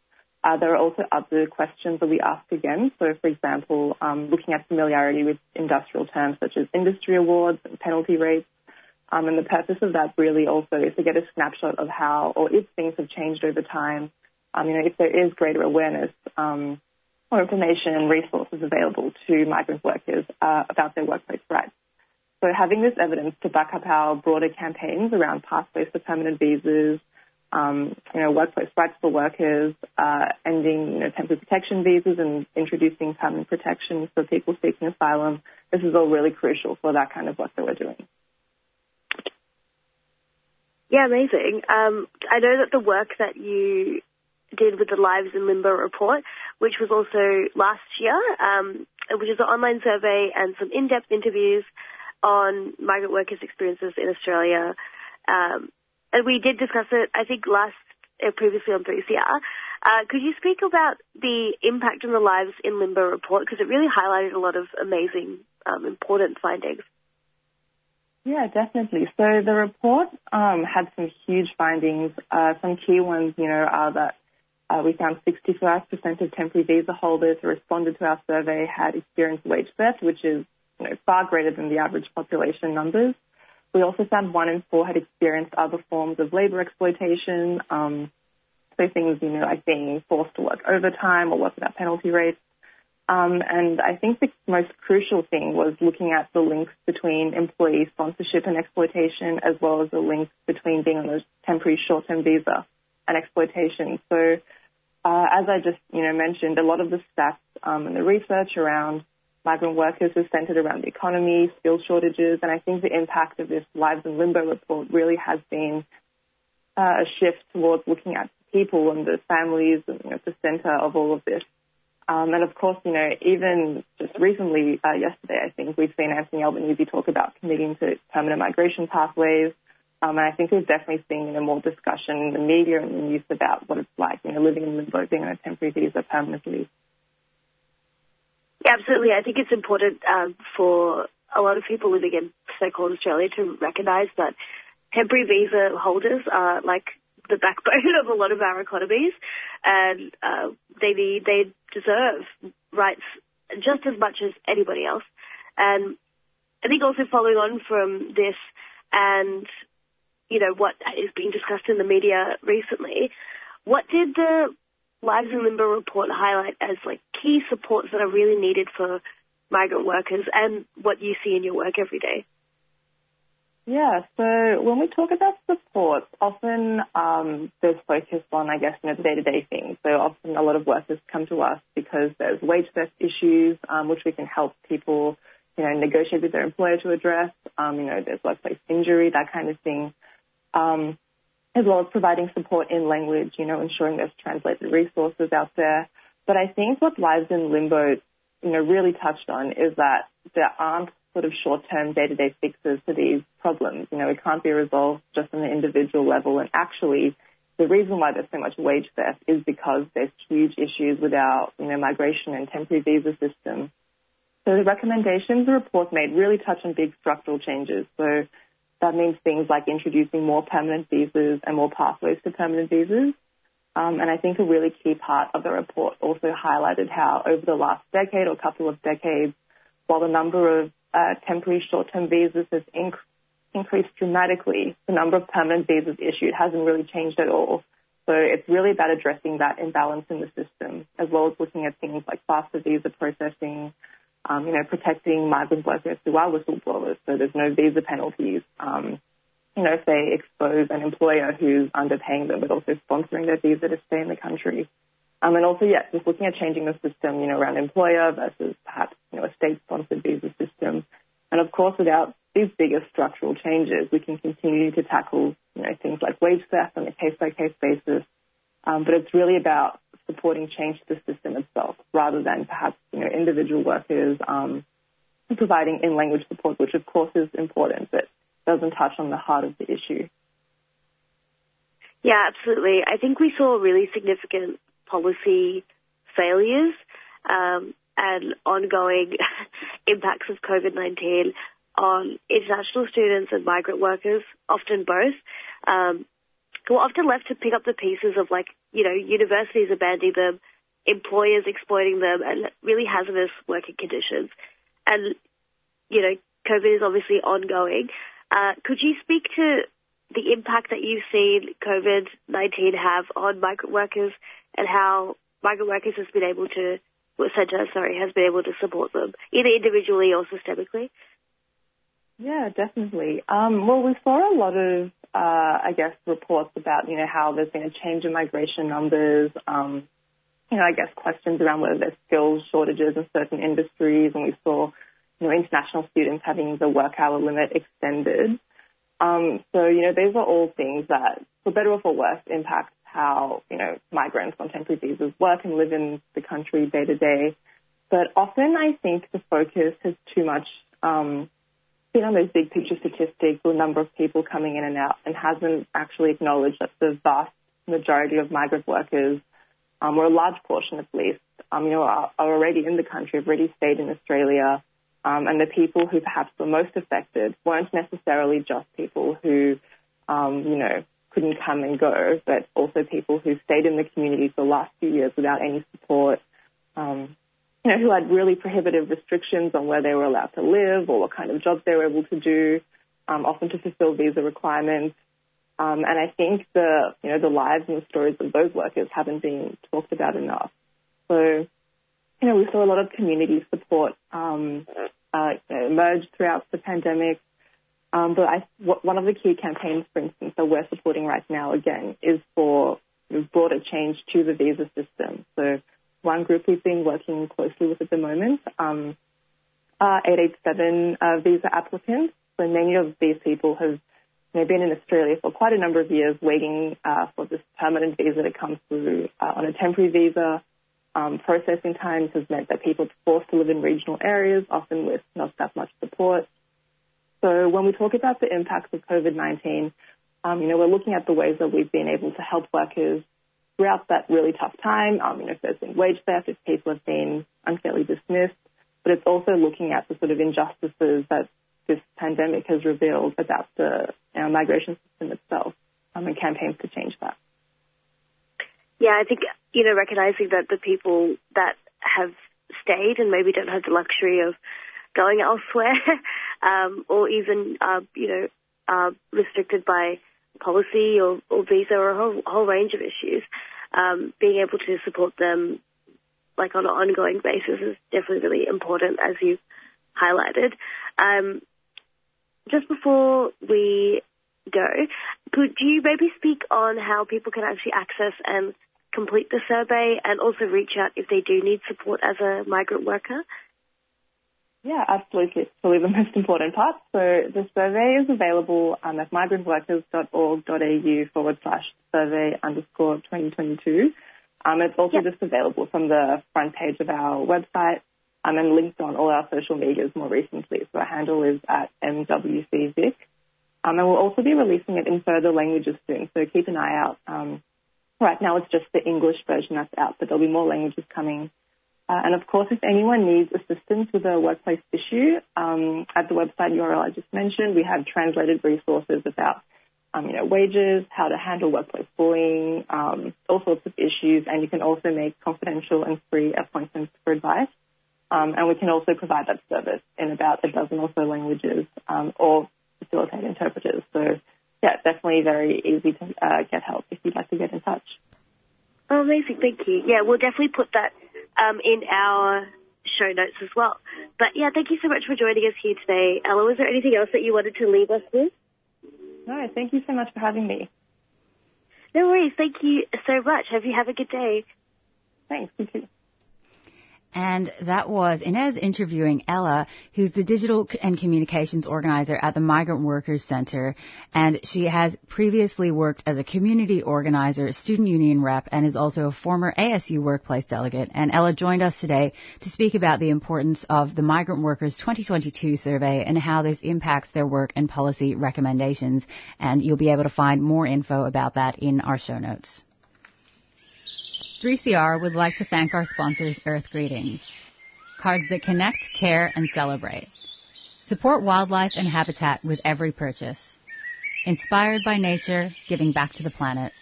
uh, there are also other questions that we ask again. So, for example, um, looking at familiarity with industrial terms such as industry awards and penalty rates. Um, and the purpose of that really also is to get a snapshot of how or if things have changed over time. Um, you know, if there is greater awareness um, or information and resources available to migrant workers uh, about their workplace rights. So having this evidence to back up our broader campaigns around pathways to permanent visas, um, you know, workplace rights for workers, uh, ending you know, temporary protection visas and introducing permanent protection for people seeking asylum. This is all really crucial for that kind of work that we're doing. Yeah, amazing. Um, I know that the work that you did with the Lives in Limbo report, which was also last year, um, which is an online survey and some in-depth interviews on migrant workers' experiences in Australia Um, and we did discuss it, I think, last uh, previously on 3CR. Uh, could you speak about the impact on the lives in limbo report because it really highlighted a lot of amazing, um, important findings. Yeah, definitely. So the report um, had some huge findings. Uh, some key ones, you know, are that uh, we found 65% of temporary visa holders who responded to our survey had experienced wage theft, which is you know, far greater than the average population numbers. We also found one in four had experienced other forms of labour exploitation. Um, so things, you know, like being forced to work overtime or work without penalty rates. Um, and I think the most crucial thing was looking at the links between employee sponsorship and exploitation, as well as the links between being on a temporary short-term visa and exploitation. So, uh, as I just you know mentioned, a lot of the stats um, and the research around migrant workers is centered around the economy, skill shortages, and I think the impact of this Lives in Limbo report really has been uh, a shift towards looking at people and the families and you know, at the center of all of this. Um, and of course, you know, even just recently, uh, yesterday, I think we've seen Anthony Albanese talk about committing to permanent migration pathways. Um, and I think we've definitely seen you know, more discussion in the media and the news about what it's like, you know, living in limbo, being on a temporary visa permanently. Yeah, absolutely. I think it's important um, for a lot of people living in so-called Australia to recognise that temporary visa holders are like the backbone of a lot of our economies, and uh, they need, they deserve rights just as much as anybody else. And I think also following on from this, and you know what is being discussed in the media recently, what did the Lives in Limbo report highlight as like key supports that are really needed for migrant workers, and what you see in your work every day? Yeah, so when we talk about support, often um, there's focus on, I guess, you know, the day-to-day things. So often a lot of workers come to us because there's wage theft issues, um, which we can help people, you know, negotiate with their employer to address. Um, you know, there's workplace injury, that kind of thing, um, as well as providing support in language, you know, ensuring there's translated resources out there. But I think what Lives in Limbo, you know, really touched on is that there aren't sort of short-term day-to-day fixes to these problems. You know, it can't be resolved just on the individual level. And actually, the reason why there's so much wage theft is because there's huge issues with our, you know, migration and temporary visa system. So the recommendations the report made really touch on big structural changes. So that means things like introducing more permanent visas and more pathways to permanent visas. Um, and I think a really key part of the report also highlighted how over the last decade or couple of decades, while the number of uh, temporary short-term visas has inc- increased dramatically. The number of permanent visas issued hasn't really changed at all. So it's really about addressing that imbalance in the system, as well as looking at things like faster visa processing, um, you know, protecting migrant workers who are whistleblowers, so there's no visa penalties. Um, you know, if they expose an employer who's underpaying them, but also sponsoring their visa to stay in the country. Um, and also, yeah, just looking at changing the system, you know, around employer versus perhaps, you know, a state-sponsored visa system. And of course, without these bigger structural changes, we can continue to tackle, you know, things like wage theft on a case-by-case basis. Um, but it's really about supporting change to the system itself rather than perhaps, you know, individual workers um, providing in-language support, which of course is important, but doesn't touch on the heart of the issue. Yeah, absolutely. I think we saw really significant policy failures um, and ongoing impacts of COVID-19 on international students and migrant workers, often both, um, who are often left to pick up the pieces of like, you know, universities abandoning them, employers exploiting them, and really hazardous working conditions. And, you know, COVID is obviously ongoing. Uh, could you speak to the impact that you've seen COVID-19 have on migrant workers and how migrant workers has been able to, well, Centre, sorry, has been able to support them, either individually or systemically? Yeah, definitely. Um, well, we saw a lot of, uh, I guess, reports about, you know, how there's been a change in migration numbers, um, you know, I guess questions around whether there's skills shortages in certain industries, and we saw, you know, international students having the work hour limit extended. Um, so, you know, these are all things that, for better or for worse, impact how, you know, migrants on temporary visas work and live in the country day to day. But often I think the focus has too much um, been on those big picture statistics, the number of people coming in and out, and hasn't actually acknowledged that the vast majority of migrant workers, um, or a large portion at least, um, you know, are, are already in the country, have already stayed in Australia, um, and the people who perhaps were most affected weren't necessarily just people who, um, you know, couldn't come and go, but also people who stayed in the community for the last few years without any support, um, you know, who had really prohibitive restrictions on where they were allowed to live or what kind of jobs they were able to do, um, often to fulfill visa requirements. Um, and I think the, you know, the lives and the stories of those workers haven't been talked about enough. So, you know, we saw a lot of community support um, uh, emerge throughout the pandemic. Um, but I, w- one of the key campaigns, for instance, that we're supporting right now, again, is for broader change to the visa system. So one group we've been working closely with at the moment um, are 887 uh, visa applicants. So many of these people have you know, been in Australia for quite a number of years waiting uh, for this permanent visa to come through uh, on a temporary visa. Um, processing times has meant that people are forced to live in regional areas, often with not that much support. So when we talk about the impacts of COVID-19, um, you know, we're looking at the ways that we've been able to help workers throughout that really tough time. Um, you know, if there's been wage theft, if people have been unfairly dismissed, but it's also looking at the sort of injustices that this pandemic has revealed about the our migration system itself um, and campaigns to change that. Yeah, I think, you know, recognizing that the people that have stayed and maybe don't have the luxury of going elsewhere, um, or even, uh, you know, uh, restricted by policy or, or visa or a whole, whole range of issues, um, being able to support them like on an ongoing basis is definitely really important, as you highlighted. Um, just before we go, could you maybe speak on how people can actually access and complete the survey and also reach out if they do need support as a migrant worker? Yeah, absolutely. It's probably the most important part. So the survey is available um, at migrantworkers.org.au forward slash survey underscore 2022. Um, it's also just available from the front page of our website um, and linked on all our social medias more recently. So our handle is at MWCVic. Um, and we'll also be releasing it in further languages soon, so keep an eye out. Um, right now it's just the English version that's out, but there'll be more languages coming. Uh, and of course, if anyone needs assistance with a workplace issue, um, at the website URL I just mentioned, we have translated resources about um, you know, wages, how to handle workplace bullying, um, all sorts of issues, and you can also make confidential and free appointments for advice. Um, and we can also provide that service in about a dozen or so languages um, or facilitate interpreters. So, yeah, definitely very easy to uh, get help if you'd like to get in touch. Oh, amazing. Thank you. Yeah, we'll definitely put that um, in our show notes as well. But yeah, thank you so much for joining us here today. Ella, was there anything else that you wanted to leave us with? No, thank you so much for having me. No worries. Thank you so much. Have you have a good day. Thanks. You too. And that was Inez interviewing Ella, who's the digital and communications organizer at the Migrant Workers Center. And she has previously worked as a community organizer, student union rep, and is also a former ASU workplace delegate. And Ella joined us today to speak about the importance of the Migrant Workers 2022 survey and how this impacts their work and policy recommendations. And you'll be able to find more info about that in our show notes. 3CR would like to thank our sponsors, Earth Greetings. Cards that connect, care, and celebrate. Support wildlife and habitat with every purchase. Inspired by nature, giving back to the planet.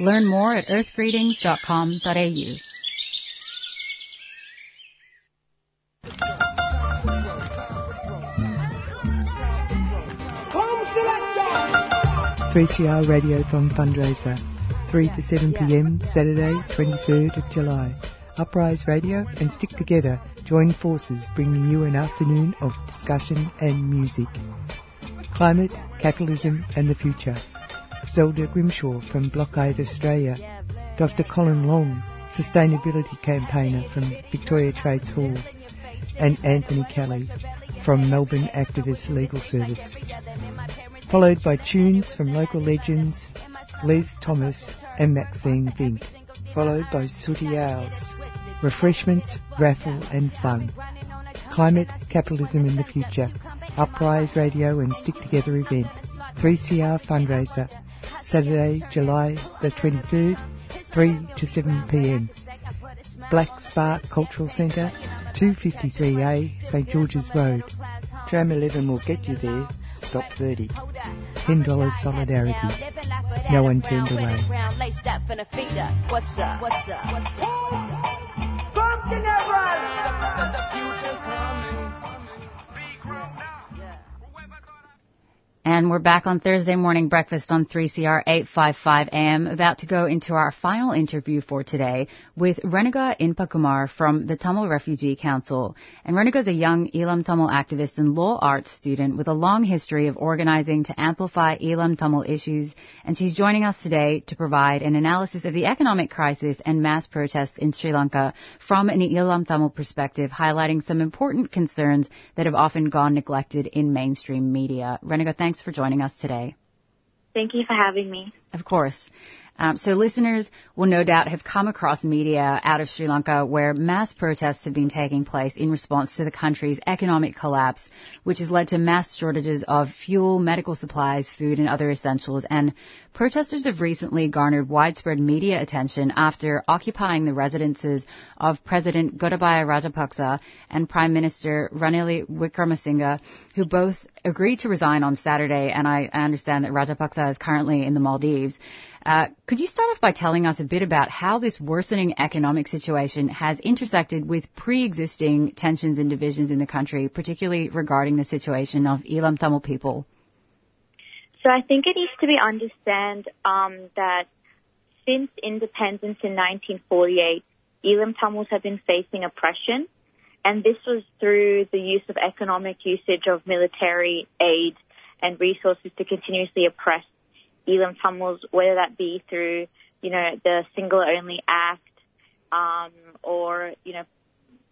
Learn more at earthgreetings.com.au. Three CR Radiothon fundraiser, 3 to 7 p.m. Saturday, 23rd of July. Uprise Radio and Stick Together join forces bringing you an afternoon of discussion and music. Climate, capitalism and the future. Zelda Grimshaw from Blockade Australia. Dr. Colin Long, sustainability campaigner from Victoria Trades Hall. And Anthony Kelly from Melbourne Activist Legal Service. Followed by tunes from local legends Liz Thomas and Maxine Vink. Followed by Sooty Owls. Refreshments, raffle and fun. Climate, capitalism in the future. Uprise Radio and Stick Together event. 3CR fundraiser. Saturday, July the 23rd, 3 to 7 p.m. Black Spark Cultural Centre, 253A, St George's Road. Tram 11 will get you there. Stop 30. $10 solidarity. No one turned away. And we're back on Thursday morning breakfast on 3CR 855 AM, about to go into our final interview for today with Renuga Inpakumar from the Tamil Refugee Council. And Renuga is a young Eelam Tamil activist and law arts student with a long history of organizing to amplify Eelam Tamil issues. And she's joining us today to provide an analysis of the economic crisis and mass protests in Sri Lanka from an Eelam Tamil perspective, highlighting some important concerns that have often gone neglected in mainstream media. Renuga, thanks for joining us today. Thank you for having me. Of course. Um, so listeners will no doubt have come across media out of Sri Lanka where mass protests have been taking place in response to the country's economic collapse, which has led to mass shortages of fuel, medical supplies, food, and other essentials. And protesters have recently garnered widespread media attention after occupying the residences of President Gotabaya Rajapaksa and Prime Minister Ranil Wickremesinghe, who both agreed to resign on Saturday. And I, I understand that Rajapaksa is currently in the Maldives. Uh, could you start off by telling us a bit about how this worsening economic situation has intersected with pre-existing tensions and divisions in the country, particularly regarding the situation of Eelam Tamil people? So I think it needs to be understand um, that since independence in 1948, Eelam Tamils have been facing oppression, and this was through the use of economic usage of military aid and resources to continuously oppress Eelam Tamils, whether that be through, you know, the Sinhala Only Act, um, or, you know,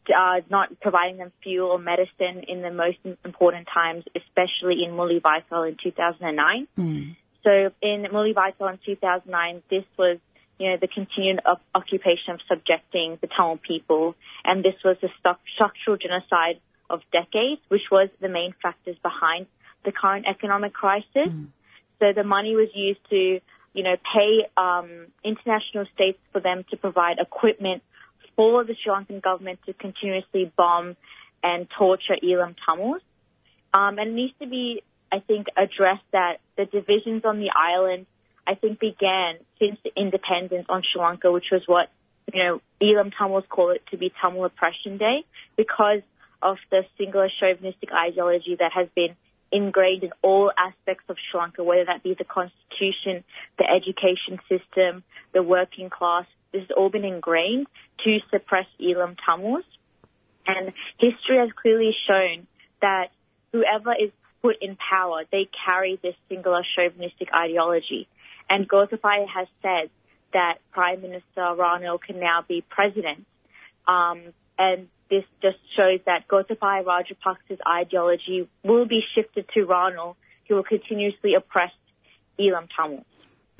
uh, not providing them fuel or medicine in the most important times, especially in Mullivaikkal in 2009. Mm. So in Mullivaikkal in 2009, this was, you know, the continued op- occupation of subjecting the Tamil people, and this was the structural genocide of decades, which was the main factors behind the current economic crisis. Mm. So the money was used to, you know, pay um, international states for them to provide equipment for the Sri Lankan government to continuously bomb and torture Eelam Tamils. Um, and it needs to be, I think, addressed that the divisions on the island, I think, began since the independence on Sri Lanka, which was what, you know, Eelam Tamils call it to be Tamil Oppression Day because of the Sinhala chauvinistic ideology that has been ingrained in all aspects of Sri Lanka, whether that be the constitution, the education system, the working class. This has all been ingrained to suppress Eelam Tamils. And history has clearly shown that whoever is put in power, they carry this Sinhala chauvinistic ideology. And Gotabaya has said that Prime Minister Ranil can now be president. Um, and this just shows that Gotabaya Rajapaksa's ideology will be shifted to Ranil, who will continuously oppress Eelam Tamils.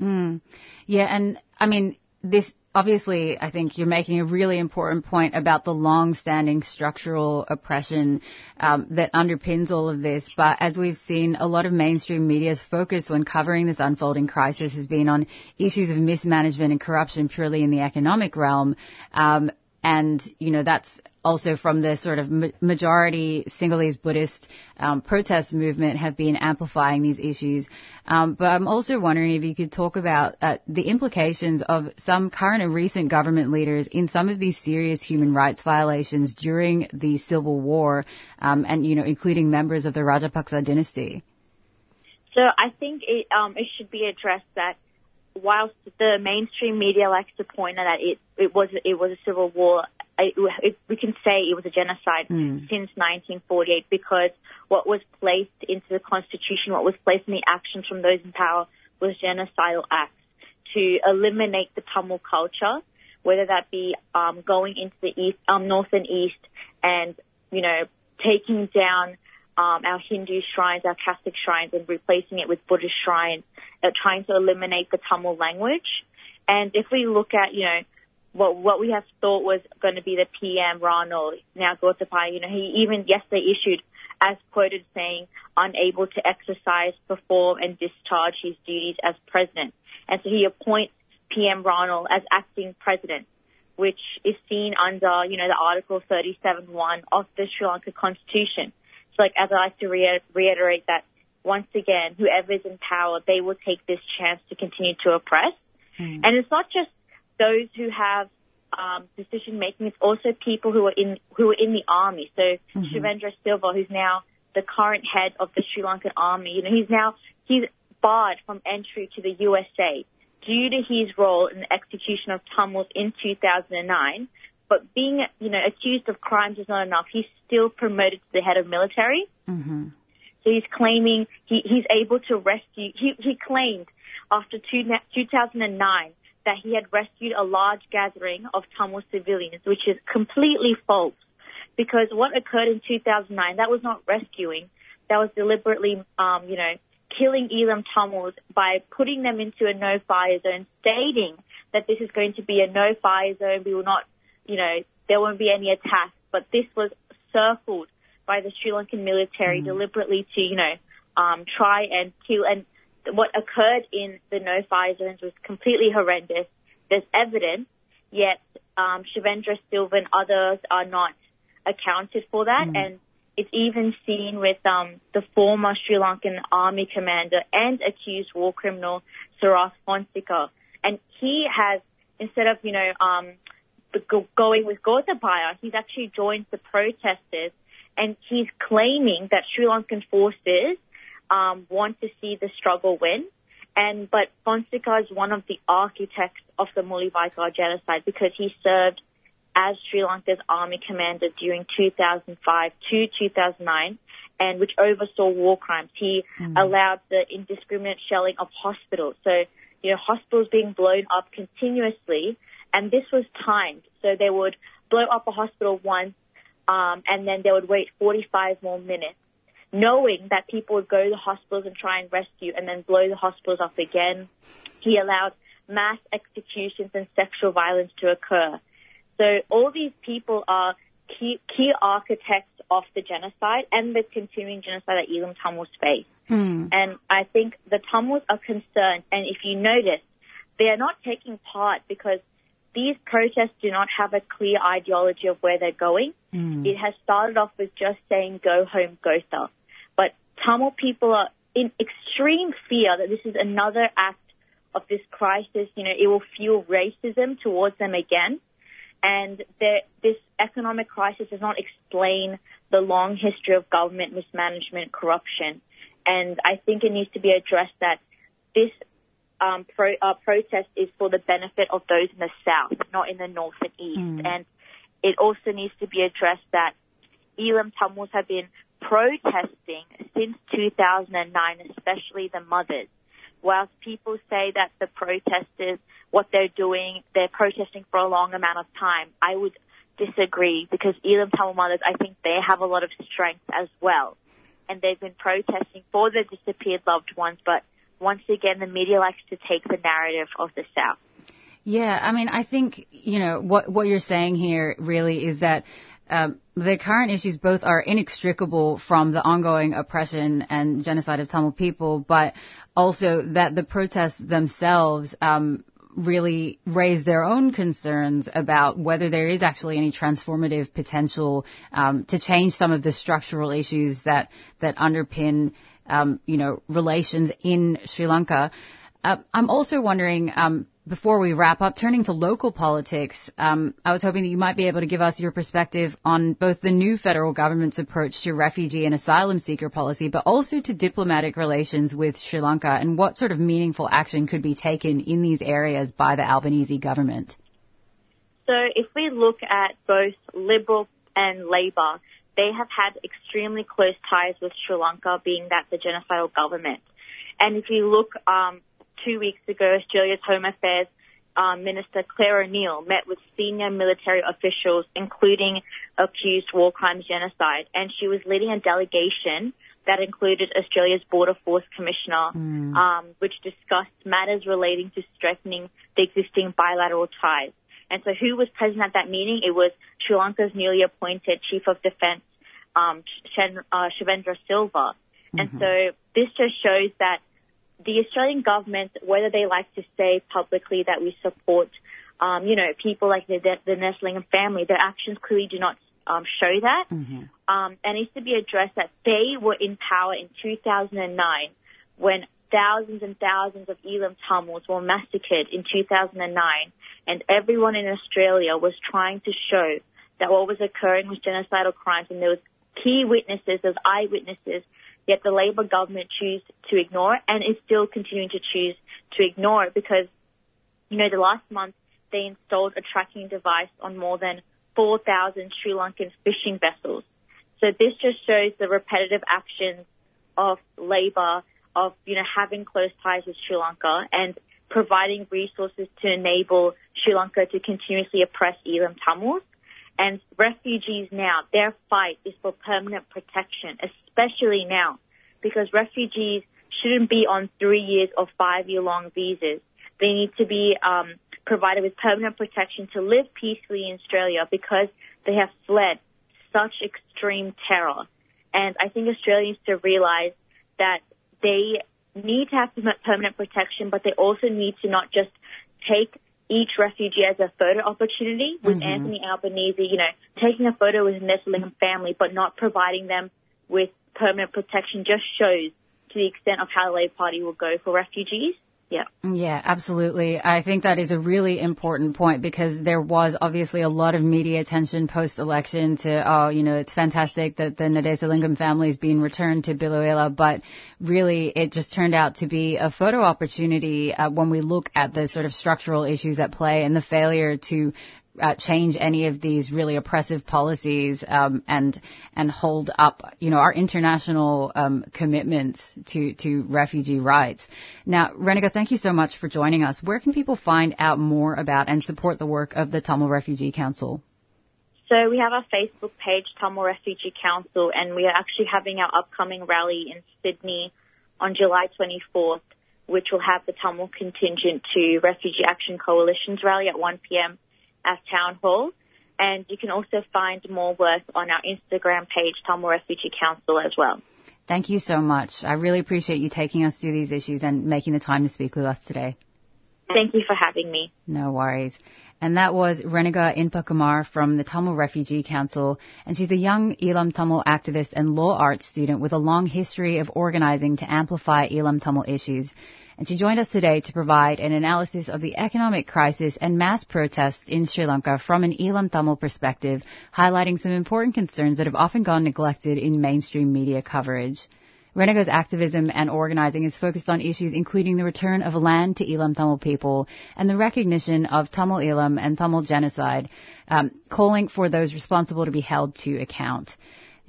Mm. Yeah, and I mean, this obviously, I think you're making a really important point about the long-standing structural oppression um, that underpins all of this. But as we've seen, a lot of mainstream media's focus when covering this unfolding crisis has been on issues of mismanagement and corruption purely in the economic realm. Um, and you know that's also from the sort of majority Sinhalese Buddhist um, protest movement have been amplifying these issues. Um, but I'm also wondering if you could talk about uh, the implications of some current and recent government leaders in some of these serious human rights violations during the civil war, um, and you know, including members of the Rajapaksa dynasty. So I think it um, it should be addressed that whilst the mainstream media likes to point out that it it was it was a civil war, it, it, we can say it was a genocide Mm. since 1948 because what was placed into the constitution, what was placed in the actions from those in power, was genocidal acts to eliminate the Tamil culture, whether that be um, going into the east, um, north and east, and you know taking down um, our Hindu shrines, our Catholic shrines, and replacing it with Buddhist shrines, uh, trying to eliminate the Tamil language. And if we look at, you know, what what we have thought was going to be the PM Ranil, now Gotabaya, you know, he even yesterday issued as quoted saying, unable to exercise, perform, and discharge his duties as president. And so he appoints PM Ranil as acting president, which is seen under, you know, the Article 37.1 of the Sri Lanka Constitution. So, like, as I like to re- reiterate that once again, whoever is in power, they will take this chance to continue to oppress. Hmm. And it's not just those who have um, decision making; it's also people who are in who are in the army. So Mhm. Shavendra Silva, who's now the current head of the Sri Lankan army, you know, he's now he's barred from entry to the USA due to his role in the execution of Tamils in 2009. But being, you know, accused of crimes is not enough. He's still promoted to the head of military. Mm-hmm. So he's claiming he, he's able to rescue. He, he claimed after two, 2009 that he had rescued a large gathering of Tamil civilians, which is completely false. Because what occurred in 2009, that was not rescuing. That was deliberately, um, you know, killing Eelam Tamils by putting them into a no-fire zone, stating that this is going to be a no-fire zone. We will not, you know, there won't be any attacks. But this was circled by the Sri Lankan military deliberately to, you know, um, try and kill. And what occurred in the no-fire zones was completely horrendous. There's evidence, yet um, Shavendra Silva and others are not accounted for that. And it's even seen with um, the former Sri Lankan army commander and accused war criminal Sarath Fonseka. And he has, instead of, you know, um, going with Gotabaya, he's actually joined the protesters and he's claiming that Sri Lankan forces um, want to see the struggle win. And but Fonseka is one of the architects of the Mullivaikkal genocide because he served as Sri Lanka's army commander during 2005 to 2009, and which oversaw war crimes. He allowed the indiscriminate shelling of hospitals. So you know hospitals being blown up continuously, and this was timed. So they would blow up a hospital once, um, and then they would wait 45 more minutes knowing that people would go to the hospitals and try and rescue and then blow the hospitals up again. He allowed mass executions and sexual violence to occur. So all these people are key, key architects of the genocide and the continuing genocide that Eelam Tamils face. And I think the Tamils are concerned. And if you notice, they are not taking part because these protests do not have a clear ideology of where they're going. Hmm. It has started off with just saying go home, Gotha. But Tamil people are in extreme fear that this is another act of this crisis. You know, it will fuel racism towards them again. And this economic crisis does not explain the long history of government mismanagement, corruption. And I think it needs to be addressed that this um, pro, uh, protest is for the benefit of those in the south, not in the north and east. And it also needs to be addressed that Eelam Tamils have been protesting since 2009, especially the mothers. Whilst people say that the protesters, what they're doing, they're protesting for a long amount of time, I would disagree because Eelam Tamil mothers, I think they have a lot of strength as well. And they've been protesting for their disappeared loved ones, but once again, the media likes to take the narrative of the South. Yeah, I mean, I think you know what what you're saying here really is that um, the current issues both are inextricable from the ongoing oppression and genocide of Tamil people, but also that the protests themselves um, really raise their own concerns about whether there is actually any transformative potential um, to change some of the structural issues that that underpin um, you know relations in Sri Lanka. Uh, I'm also wondering, um, before we wrap up, turning to local politics, um, I was hoping that you might be able to give us your perspective on both the new federal government's approach to refugee and asylum seeker policy, but also to diplomatic relations with Sri Lanka and what sort of meaningful action could be taken in these areas by the Albanese government. So if we look at both Liberal and Labor, they have had extremely close ties with Sri Lanka, being that the genocidal government. And if you look, um, two weeks ago, Australia's Home Affairs um, Minister Clare O'Neil met with senior military officials, including accused war crimes genocide, and she was leading a delegation that included Australia's Border Force Commissioner, um, which discussed matters relating to strengthening the existing bilateral ties. And so who was present at that meeting? It was Sri Lanka's newly appointed Chief of Defence, um, Shen, uh, Shavendra Silva. And Mhm. so this just shows that the Australian government, whether they like to say publicly that we support, um, you know, people like the, the Nadesalingam family, their actions clearly do not um, show that. Mm-hmm. Um, and it needs to be addressed that they were in power in 2009 when thousands and thousands of Eelam Tamils were massacred in 2009 and everyone in Australia was trying to show that what was occurring was genocidal crimes and there was key witnesses, there's eyewitnesses, yet the Labor government choose to ignore it and is still continuing to choose to ignore it because, you know, the last month they installed a tracking device on more than 4,000 Sri Lankan fishing vessels. So this just shows the repetitive actions of Labor of, you know, having close ties with Sri Lanka and providing resources to enable Sri Lanka to continuously oppress Eelam Tamils. And refugees now, their fight is for permanent protection, especially now, because refugees shouldn't be on three years or five year long visas. They need to be um, provided with permanent protection to live peacefully in Australia because they have fled such extreme terror. And I think Australians to realize that they need to have permanent protection, but they also need to not just take each refugee as a photo opportunity with Mhm. Anthony Albanese, you know, taking a photo with the Nadesalingam family, but not providing them with permanent protection just shows to the extent of how the Labor Party will go for refugees. Yeah. Yeah, absolutely. I think that is a really important point because there was obviously a lot of media attention post-election to, oh, you know, it's fantastic that the Nadesalingam family is being returned to Biloela, but really it just turned out to be a photo opportunity uh, when we look at the sort of structural issues at play and the failure to uh, change any of these really oppressive policies um, and and hold up, you know, our international um, commitments to to refugee rights. Now, Renuga, thank you so much for joining us. Where can people find out more about and support the work of the Tamil Refugee Council? So we have our Facebook page, Tamil Refugee Council, and we are actually having our upcoming rally in Sydney on July 24th, which will have the Tamil contingent to Refugee Action Coalition's rally at 1 p.m. at Town Hall. And you can also find more work on our Instagram page, Tamil Refugee Council, as well. Thank you so much. I really appreciate you taking us through these issues and making the time to speak with us today. Thank you for having me. No worries. And that was Renuga Inpakumar from the Tamil Refugee Council. And she's a young Eelam Tamil activist and law arts student with a long history of organizing to amplify Eelam Tamil issues. And she joined us today to provide an analysis of the economic crisis and mass protests in Sri Lanka from an Eelam Tamil perspective, highlighting some important concerns that have often gone neglected in mainstream media coverage. Renuga's activism and organizing is focused on issues including the return of land to Eelam Tamil people and the recognition of Tamil Eelam and Tamil genocide, um, calling for those responsible to be held to account.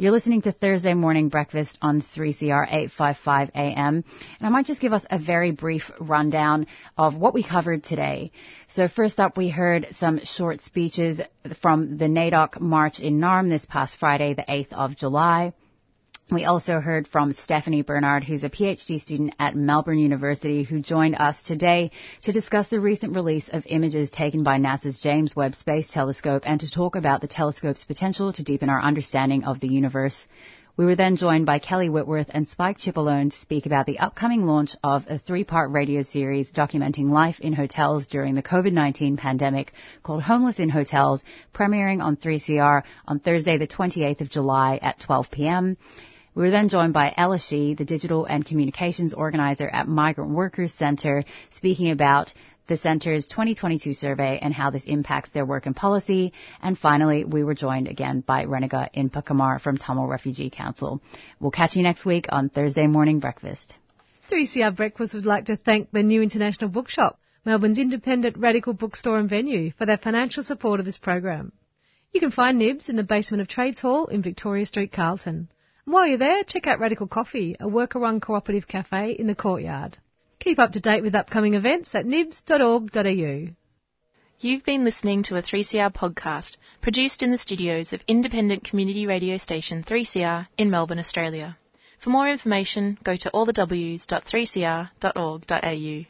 You're listening to Thursday Morning Breakfast on 3CR 855 AM. And I might just give us a very brief rundown of what we covered today. So first up, we heard some short speeches from the NAIDOC March in Naarm this past Friday, the 8th of July. We also heard from Stephanie Bernard, who's a PhD student at Melbourne University, who joined us today to discuss the recent release of images taken by NASA's James Webb Space Telescope and to talk about the telescope's potential to deepen our understanding of the universe. We were then joined by Kelly Whitworth and Spike Chipolone to speak about the upcoming launch of a three-part radio series documenting life in hotels during the COVID-19 pandemic called Homeless in Hotels, premiering on 3CR on Thursday the 28th of July at 12 p.m. We were then joined by Ella Shee, the digital and communications organizer at Migrant Workers Center, speaking about the center's 2022 survey and how this impacts their work and policy. And finally, we were joined again by Renuga Inpakumar from Tamil Refugee Council. We'll catch you next week on Thursday Morning Breakfast. 3CR Breakfast would like to thank the New International Bookshop, Melbourne's independent radical bookstore and venue, for their financial support of this program. You can find Nibs in the basement of Trades Hall in Victoria Street, Carlton. While you're there, check out Radical Coffee, a worker-run cooperative cafe in the courtyard. Keep up to date with upcoming events at nibs.org.au. You've been listening to a 3CR podcast produced in the studios of independent community radio station 3CR in Melbourne, Australia. For more information, go to allthews.3cr.org.au.